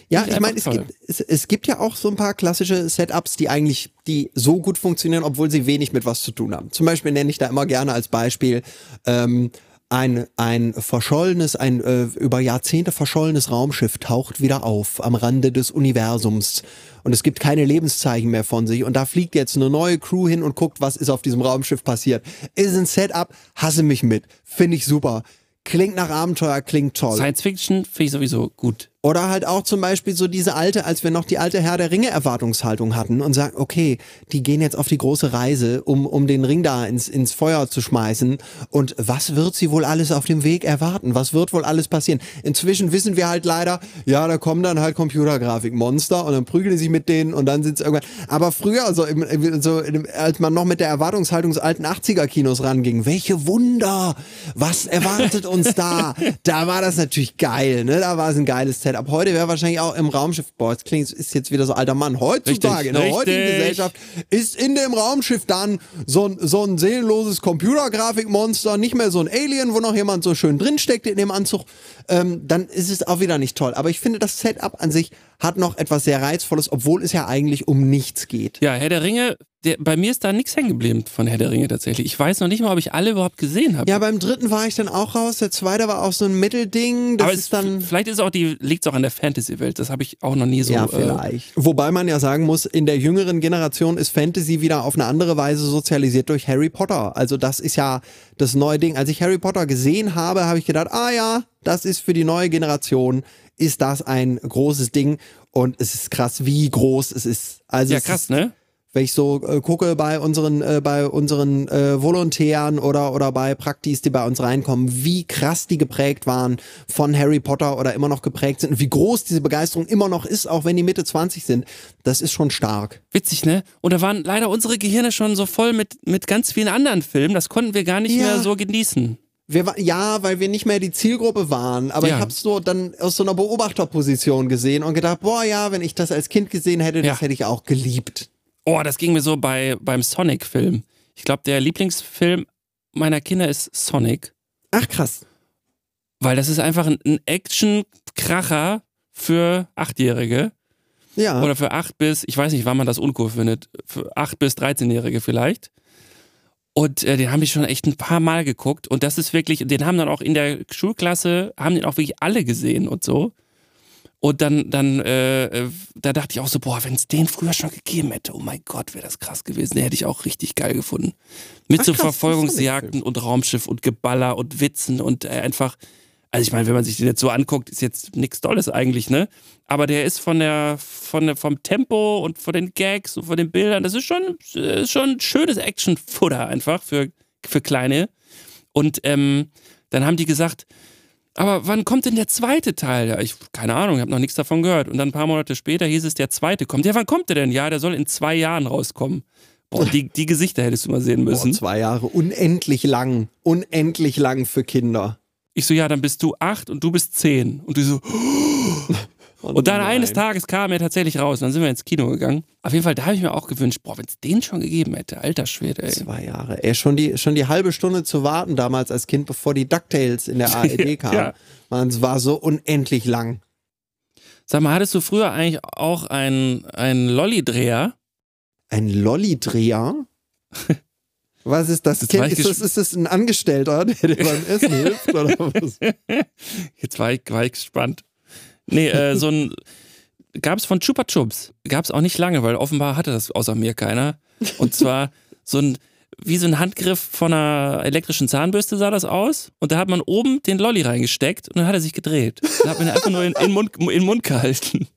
S2: Ja,
S1: ich
S2: meine, es gibt, es, es gibt ja auch so ein paar klassische Setups, die eigentlich, die so gut funktionieren, obwohl sie wenig mit was zu tun haben. Zum Beispiel nenne ich da immer gerne als Beispiel ähm, ein, ein verschollenes, ein äh, über Jahrzehnte verschollenes Raumschiff taucht wieder auf am Rande des Universums und es gibt keine Lebenszeichen mehr von sich und da fliegt jetzt eine neue Crew hin und guckt, was ist auf diesem Raumschiff passiert. Ist ein Setup, hasse mich mit, finde ich super. Klingt nach Abenteuer, klingt toll.
S1: Science Fiction finde ich sowieso gut.
S2: Oder halt auch zum Beispiel so diese alte, als wir noch die alte Herr der Ringe Erwartungshaltung hatten und sagen, okay, die gehen jetzt auf die große Reise, um, um den Ring da ins, ins Feuer zu schmeißen. Und was wird sie wohl alles auf dem Weg erwarten? Was wird wohl alles passieren? Inzwischen wissen wir halt leider, ja, da kommen dann halt Computergrafikmonster und dann prügeln die sich mit denen und dann sind es irgendwann. Aber früher, also, im, so, als man noch mit der Erwartungshaltung des alten 80er-Kinos ranging, welche Wunder! Was erwartet uns da? da war das natürlich geil, ne? Da war es ein geiles Set. Ab heute wäre wahrscheinlich auch im Raumschiff, boah, das klingt, ist jetzt wieder so alter Mann. Heutzutage,
S1: Richtig,
S2: in der
S1: richtig.
S2: heutigen Gesellschaft, ist in dem Raumschiff dann so ein, so ein seelenloses Computergrafikmonster, nicht mehr so ein Alien, wo noch jemand so schön drinsteckt in dem Anzug. Ähm, dann ist es auch wieder nicht toll. Aber ich finde, das Setup an sich hat noch etwas sehr Reizvolles, obwohl es ja eigentlich um nichts geht.
S1: Ja, Herr der Ringe, der, bei mir ist da nichts hängen geblieben von Herr der Ringe tatsächlich. Ich weiß noch nicht mal, ob ich alle überhaupt gesehen habe.
S2: Ja, beim dritten war ich dann auch raus. Der zweite war auch so ein Mittelding. Das
S1: Aber
S2: ist dann.
S1: vielleicht ist auch die, liegt es auch an der Fantasy-Welt. Das habe ich auch noch nie so.
S2: ja,
S1: äh,
S2: vielleicht. Wobei man ja sagen muss, in der jüngeren Generation ist Fantasy wieder auf eine andere Weise sozialisiert durch Harry Potter. Also das ist ja das neue Ding. Als ich Harry Potter gesehen habe, habe ich gedacht, ah ja, das ist für die neue Generation, ist das ein großes Ding. Und es ist krass, wie groß es ist. Also
S1: ja, krass,
S2: ist,
S1: ne?
S2: wenn ich so äh, gucke bei unseren, äh, bei unseren äh, Volontären oder, oder bei Praktis, die bei uns reinkommen, wie krass die geprägt waren von Harry Potter oder immer noch geprägt sind und wie groß diese Begeisterung immer noch ist, auch wenn die Mitte 20 sind, das ist schon stark.
S1: Witzig, ne? Und da waren leider unsere Gehirne schon so voll mit, mit ganz vielen anderen Filmen. Das konnten wir gar nicht
S2: Ja.
S1: mehr so genießen.
S2: Wir, ja, weil wir nicht mehr die Zielgruppe waren, aber
S1: Ja.
S2: ich hab's so dann aus so einer Beobachterposition gesehen und gedacht, boah ja, wenn ich das als Kind gesehen hätte, das
S1: Ja.
S2: hätte ich auch geliebt.
S1: Oh, das ging mir so bei, beim Sonic-Film. Ich glaube, der Lieblingsfilm meiner Kinder ist Sonic.
S2: Ach krass.
S1: Weil das ist einfach ein, ein Action-Kracher für Achtjährige.
S2: Ja.
S1: Oder für acht bis, ich weiß nicht, wann man das uncool findet, für acht bis 13-Jährige vielleicht. Und äh, den haben die schon echt ein paar Mal geguckt. Und das ist wirklich, den haben dann auch in der Schulklasse, haben den auch wirklich alle gesehen und so. Und dann, dann, äh, äh, da dachte ich auch so, boah, wenn es den früher schon gegeben hätte, oh mein Gott, wäre das krass gewesen. Den hätte ich auch richtig geil gefunden. Mit
S2: Ach,
S1: so
S2: krass,
S1: Verfolgungsjagden und Raumschiff und Geballer und Witzen und äh, einfach, also ich meine, wenn man sich den jetzt so anguckt, ist jetzt nichts Tolles eigentlich, ne? Aber der ist von der, von der, vom Tempo und von den Gags und von den Bildern, das ist schon, ist schon ein schönes Action-Futter einfach für, für Kleine. Und ähm, dann haben die gesagt, aber wann kommt denn der zweite Teil? Ja, ich, keine Ahnung, ich habe noch nichts davon gehört. Und dann ein paar Monate später hieß es, der zweite kommt. Ja, wann kommt der denn? Ja, der soll in zwei Jahren rauskommen. Boah, die, die Gesichter hättest du mal sehen
S2: Boah,
S1: müssen.
S2: zwei Jahre, unendlich lang, unendlich lang für Kinder.
S1: Ich so, ja, dann bist du acht und du bist zehn. Und du so, und dann eines Tages kam er tatsächlich raus. Und dann sind wir ins Kino gegangen. Auf jeden Fall, da habe ich mir auch gewünscht, boah, wenn es den schon gegeben hätte, alter Schwede, ey.
S2: Zwei Jahre. Ey, schon die, schon die halbe Stunde zu warten damals als Kind, bevor die DuckTales in der ARD kamen.
S1: Ja.
S2: Man, es war so unendlich lang.
S1: Sag mal, hattest du früher eigentlich auch einen, einen Lolli-Dreher?
S2: Ein Lollidreher? Was ist das? Kind? Ist das, ist das ein Angestellter, der dir beim Essen hilft? Oder was?
S1: Jetzt war ich, war ich gespannt. Nee, äh, so ein. Gab es von Chupa Chups. Gab es auch nicht lange, weil offenbar hatte das außer mir keiner. Und zwar so ein. Wie so ein Handgriff von einer elektrischen Zahnbürste sah das aus. Und da hat man oben den Lolli reingesteckt und dann hat er sich gedreht. Da hat man ihn einfach nur in, in, Mund, in den Mund gehalten.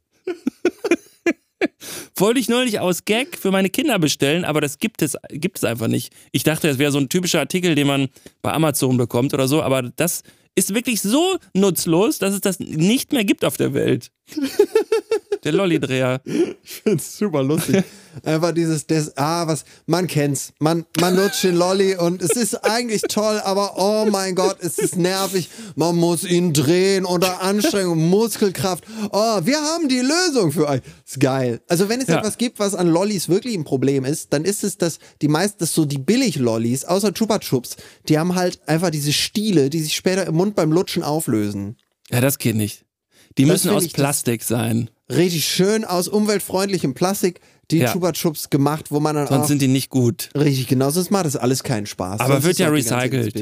S1: Wollte ich neulich aus Gag für meine Kinder bestellen, aber das gibt es, gibt es einfach nicht. Ich dachte, das wäre so ein typischer Artikel, den man bei Amazon bekommt oder so, aber das ist wirklich so nutzlos, dass es das nicht mehr gibt auf der Welt. Der Lolli-Dreher.
S2: Ich find's super lustig. Einfach dieses, des, ah, was, man kennt's. Man, man lutscht den Lolli und es ist eigentlich toll, aber oh mein Gott, es ist nervig. Man muss ihn drehen unter Anstrengung, Muskelkraft. Oh, wir haben die Lösung für euch. Ist geil. Also wenn es
S1: Ja.
S2: etwas gibt, was an Lollis wirklich ein Problem ist, dann ist es, dass die meisten, dass so die Billig-Lollis, außer Chupa Chups, die haben halt einfach diese Stiele, die sich später im Mund beim Lutschen auflösen.
S1: Ja, das geht nicht. Die
S2: Das
S1: müssen aus
S2: das-
S1: Plastik sein.
S2: Richtig schön aus umweltfreundlichem Plastik, die
S1: Ja.
S2: Chupa Chups gemacht, wo man dann
S1: Sonst
S2: auch
S1: sind die nicht gut.
S2: Richtig, genau, sonst macht das alles keinen Spaß.
S1: Aber
S2: Sonst
S1: wird ja recycelt.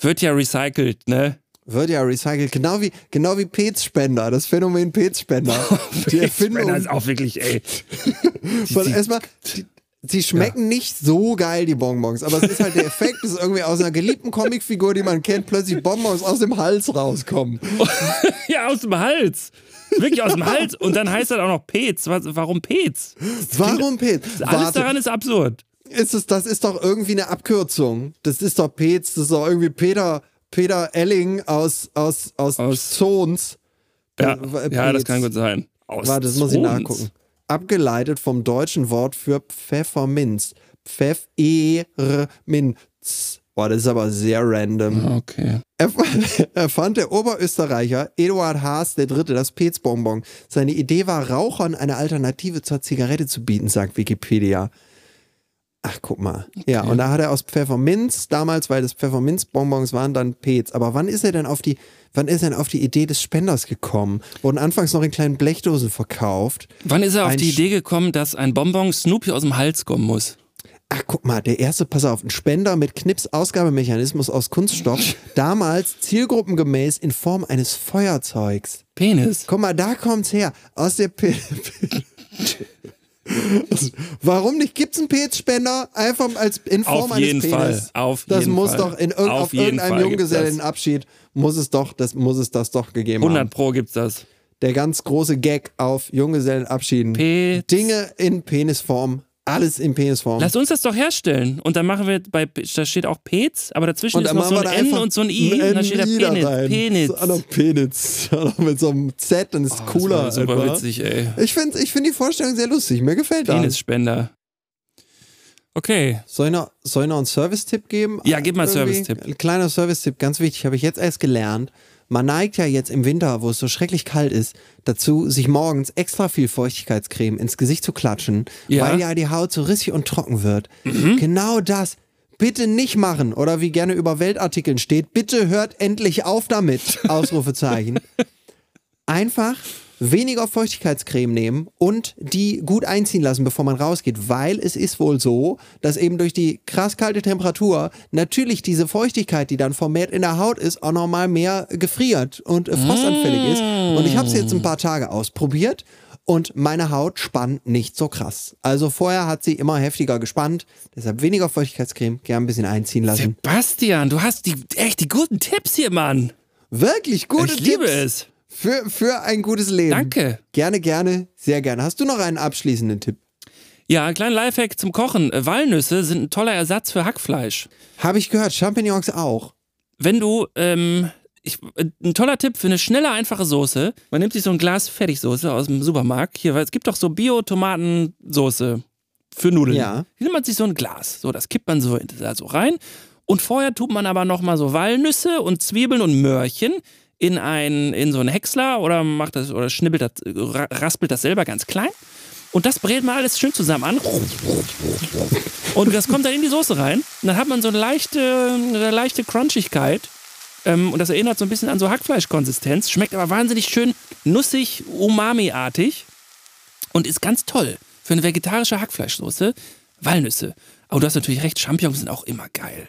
S1: Wird ja recycelt, ne?
S2: Wird ja recycelt, genau wie, genau wie Petspender, das Phänomen Petspender. die Erfindung
S1: ist auch wirklich, ey.
S2: erstmal, die, sie schmecken nicht so geil, die Bonbons, aber es ist halt der Effekt, dass irgendwie aus einer geliebten Comicfigur, die man kennt, plötzlich Bonbons aus dem Hals rauskommen.
S1: ja, aus dem Hals. Wirklich aus dem Hals. Und dann heißt das auch noch Pez. Warum Pez?
S2: Warum Pez?
S1: Alles
S2: Warte,
S1: daran ist absurd.
S2: ist es, das ist doch irgendwie eine Abkürzung. Das ist doch Pez, das ist doch irgendwie Peter, Peter Elling aus, aus, aus,
S1: Aus-
S2: Zons.
S1: Ja,
S2: Äh,
S1: ja das kann gut sein. Aus
S2: Warte, das muss ich
S1: Zons.
S2: nachgucken. Abgeleitet vom deutschen Wort für Pfefferminz. Pfefferminz. Boah, das ist aber sehr random.
S1: Okay.
S2: Erf- Erfand der Oberösterreicher Eduard Haas III. das Pez-Bonbon. Seine Idee war, Rauchern eine Alternative zur Zigarette zu bieten, sagt Wikipedia. Ach, guck mal. Ja, und da hat er aus Pfefferminz, damals, weil das Pfefferminz-Bonbons waren, dann Pez. Aber wann ist er denn auf die, wann ist er denn auf die Idee des Spenders gekommen? Wurden anfangs noch in kleinen Blechdosen verkauft.
S1: Wann ist er auf
S2: Ein
S1: die Idee gekommen, dass ein Bonbon Snoopy aus dem Hals kommen muss?
S2: Ach, guck mal, der erste, pass auf, ein Spender mit Knips-Ausgabemechanismus aus Kunststoff, damals zielgruppengemäß in Form eines Feuerzeugs.
S1: Penis.
S2: Guck mal, da kommt's her. Aus der P Warum nicht? Gibt's einen Pez-Spender? Einfach als in Form
S1: Auf jeden
S2: eines Penis.
S1: Fall. Auf
S2: das
S1: jeden
S2: muss
S1: Fall.
S2: doch in irg
S1: Auf
S2: auf, irgendeinem Junggesellenabschied muss es doch, das muss es das doch gegeben
S1: 100
S2: haben.
S1: Pro gibt's das.
S2: Der ganz große Gag auf Junggesellenabschieden. Dinge in Penisform, alles in Penisform.
S1: Lass uns das doch herstellen. Und dann machen wir bei, da steht auch Pez, aber dazwischen ist noch so ein N und so ein I. und dann steht da
S2: N
S1: Penis.
S2: rein.
S1: Penis.
S2: So, noch Mit so einem Z, dann ist es
S1: Oh, das
S2: cooler.
S1: war super
S2: einfach.
S1: witzig, ey.
S2: Ich finde ich find die Vorstellung sehr lustig. Mir gefällt das.
S1: Penisspender. Okay.
S2: Soll ich noch, soll ich noch einen Service-Tipp geben?
S1: Ja, gib mal einen? Service-Tipp.
S2: Ein kleiner Service-Tipp, ganz wichtig, habe ich jetzt erst gelernt. Man neigt ja jetzt im Winter, wo es so schrecklich kalt ist, dazu, sich morgens extra viel Feuchtigkeitscreme ins Gesicht zu klatschen,
S1: Ja. Mhm.
S2: weil ja die Haut so rissig und trocken wird. Genau das. Bitte nicht machen. Oder wie gerne über Weltartikeln steht, bitte hört endlich auf damit. Ausrufezeichen. Einfach weniger Feuchtigkeitscreme nehmen und die gut einziehen lassen, bevor man rausgeht, weil es ist wohl so, dass eben durch die krass kalte Temperatur natürlich diese Feuchtigkeit, die dann vermehrt in der Haut ist, auch nochmal mehr gefriert und äh, frostanfällig ist. Und ich habe es jetzt ein paar Tage ausprobiert und meine Haut spannt nicht so krass. Also vorher hat sie immer heftiger gespannt, deshalb weniger Feuchtigkeitscreme, gern ein bisschen einziehen lassen.
S1: Sebastian, du hast die, echt die guten Tipps hier, Mann.
S2: Wirklich gute
S1: ich liebe
S2: Tipps
S1: es.
S2: Für, für ein gutes Leben.
S1: Danke.
S2: Gerne, gerne, sehr gerne. Hast du noch einen abschließenden Tipp?
S1: Ja, ein kleiner Lifehack zum Kochen. Walnüsse sind ein toller Ersatz für Hackfleisch.
S2: Habe ich gehört, Champignons auch.
S1: Wenn du, ähm, ich, ein toller Tipp für eine schnelle, einfache Soße. Man nimmt sich so ein Glas Fertigsoße aus dem Supermarkt. Hier, weil es gibt doch so Bio-Tomatensoße für Nudeln.
S2: Ja.
S1: Hier nimmt man sich so ein Glas. So, das kippt man so, so rein. Und vorher tut man aber nochmal so Walnüsse und Zwiebeln und Möhrchen in ein, in so einen Häcksler oder macht das, oder schnippelt das, ra- raspelt das selber ganz klein. Und das brät man alles schön zusammen an. Und das kommt dann in die Soße rein. Und dann hat man so eine leichte, eine leichte Crunchigkeit. Ähm, und das erinnert so ein bisschen an so Hackfleischkonsistenz. Schmeckt aber wahnsinnig schön nussig, umami-artig. Und ist ganz toll für eine vegetarische Hackfleischsoße. Walnüsse. Aber du hast natürlich recht, Champignons sind auch immer geil.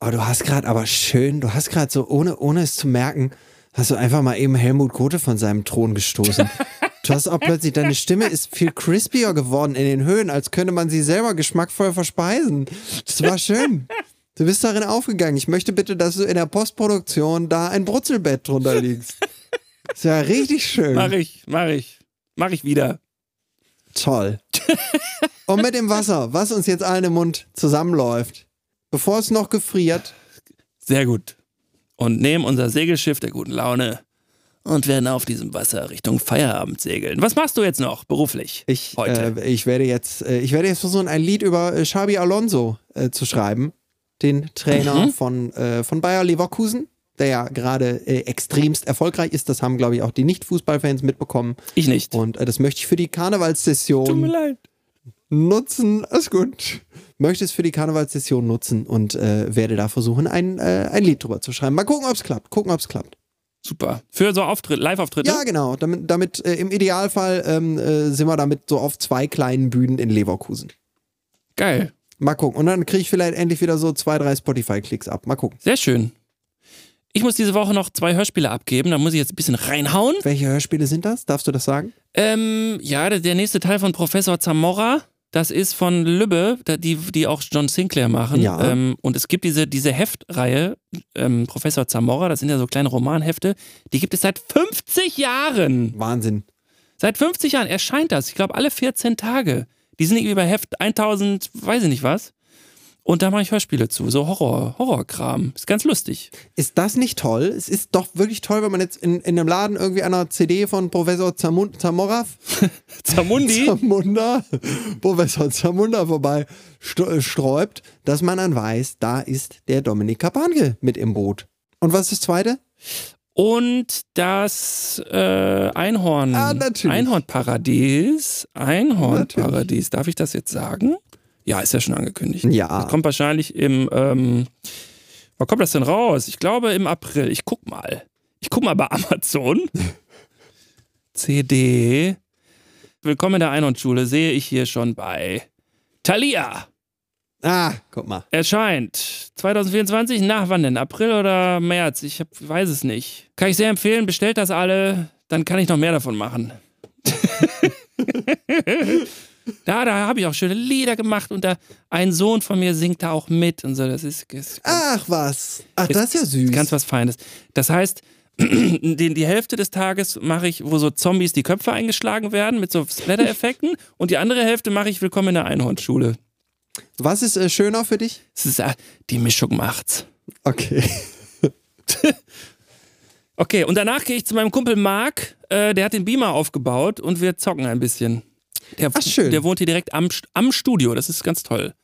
S2: Oh, du hast gerade aber schön, du hast gerade so, ohne, ohne es zu merken, hast du einfach mal eben Helmut Kote von seinem Thron gestoßen. Du hast auch plötzlich, deine Stimme ist viel crispier geworden in den Höhen, als könnte man sie selber geschmackvoll verspeisen. Das war schön. Du bist darin aufgegangen. Ich möchte bitte, dass du in der Postproduktion da ein Brutzelbett drunter liegst. Das war richtig schön.
S1: Mach ich, mach ich. Mach ich wieder.
S2: Toll. Und mit dem Wasser, was uns jetzt allen im Mund zusammenläuft, bevor es noch gefriert,
S1: Sehr gut. Und nehmen unser Segelschiff der guten Laune und werden auf diesem Wasser Richtung Feierabend segeln. Was machst du jetzt noch beruflich?
S2: ich,
S1: heute.
S2: äh, ich werde jetzt, äh, ich werde jetzt versuchen, ein Lied über äh, Xabi Alonso äh, zu schreiben, den Trainer
S1: Mhm.
S2: von, äh, von Bayer Leverkusen, der ja gerade äh, extremst erfolgreich ist. Das haben, glaube ich, auch die Nicht-Fußballfans mitbekommen.
S1: ich nicht.
S2: Und das möchte ich für die Karnevalssession
S1: leid.
S2: nutzen. Alles gut. Möchte es für die Karnevalssession nutzen und äh, werde da versuchen, ein, äh, ein Lied drüber zu schreiben. Mal gucken, ob es klappt. Gucken, ob es klappt.
S1: Super. Für so Auftritt, Live-Auftritte?
S2: Ja, genau. Damit, damit äh, im Idealfall ähm, äh, sind wir damit so auf zwei kleinen Bühnen in Leverkusen.
S1: Geil.
S2: Mal gucken. Und dann kriege ich vielleicht endlich wieder so zwei, drei Spotify-Klicks ab. Mal gucken.
S1: Sehr schön. Ich muss diese Woche noch zwei Hörspiele abgeben. Da muss ich jetzt ein bisschen reinhauen.
S2: Welche Hörspiele sind das? Darfst du das sagen?
S1: Ähm, ja, der, der nächste Teil von Professor Zamora. Das ist von Lübbe, die, die auch John Sinclair machen.
S2: Ja.
S1: Ähm, und es gibt diese, diese Heftreihe, ähm, Professor Zamora, das sind ja so kleine Romanhefte, die gibt es seit 50 Jahren.
S2: Wahnsinn.
S1: Seit 50 Jahren erscheint das. Ich glaube, alle 14 Tage. Die sind irgendwie bei Heft 1000, weiß ich nicht was. Und da mache ich Hörspiele zu, so Horror, Horrorkram. Ist ganz lustig.
S2: Ist das nicht toll? Es ist doch wirklich toll, wenn man jetzt in, in einem Laden irgendwie einer CD von Professor Zamun Zamora
S1: Zamundi.
S2: Zamunda, Professor Zamunda vorbei st- sträubt, dass man dann weiß, da ist der Dominik Kapanke mit im Boot. Und was ist das zweite?
S1: Und das äh, Einhorn.
S2: Ah, natürlich.
S1: Einhornparadies. Einhornparadies. Darf ich das jetzt sagen? Ja, ist ja schon angekündigt.
S2: Ja.
S1: Das kommt wahrscheinlich im. Ähm, wann kommt das denn raus? Ich glaube im April. Ich guck mal. Ich guck mal bei Amazon. CD. Willkommen in der Einhornschule sehe ich hier schon bei Thalia.
S2: Ah, guck mal.
S1: Erscheint 2024, nach wann denn? April oder März? Ich hab, weiß es nicht. Kann ich sehr empfehlen, bestellt das alle, dann kann ich noch mehr davon machen. da da habe ich auch schöne Lieder gemacht und da ein Sohn von mir singt da auch mit und so. Das ist, ist
S2: Ach was. Ach, das ist ja süß.
S1: ganz was Feines. Das heißt, die, die Hälfte des Tages mache ich, wo so Zombies die Köpfe eingeschlagen werden mit so Splatter-Effekten und die andere Hälfte mache ich Willkommen in der Einhornschule.
S2: Was ist äh, schöner für dich?
S1: Es ist, äh, die Mischung macht's.
S2: Okay.
S1: Okay, und danach gehe ich zu meinem Kumpel Marc, äh, der hat den Beamer aufgebaut und wir zocken ein bisschen. Der,
S2: Ach, schön.
S1: der wohnt hier direkt am, am Studio, das ist ganz toll.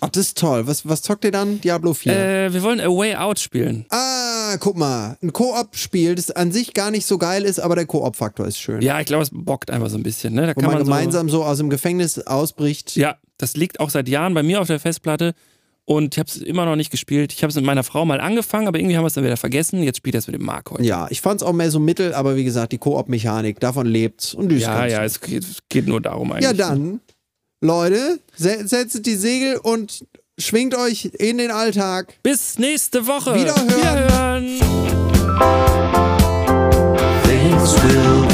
S2: Ach, das ist toll. Was, was zockt ihr dann? Diablo 4.
S1: Äh, wir wollen A Way Out spielen.
S2: Ah, guck mal. Ein Koop-Spiel, das an sich gar nicht so geil ist, aber der Koop-Faktor ist schön.
S1: Ja, ich glaube, es bockt einfach so ein bisschen. Ne? Da
S2: Wo
S1: kann
S2: man,
S1: man
S2: gemeinsam so, aus dem Gefängnis ausbricht.
S1: So, ja, das liegt auch seit Jahren bei mir auf der Festplatte und ich habe es immer noch nicht gespielt. Ich habe es mit meiner Frau mal angefangen, aber irgendwie haben wir es dann wieder vergessen. Jetzt spielt er es mit dem Marc heute.
S2: Ja, ich fand's auch mehr so mittel, aber wie gesagt, die Koop-Mechanik, davon lebt's. Und die ist
S1: Ja, ja, es geht, es geht nur darum eigentlich.
S2: Ja, dann, Leute, se setzt die Segel und schwingt euch in den Alltag.
S1: Bis nächste Woche.
S2: Wiederhören.
S1: Wiederhören.
S3: Things will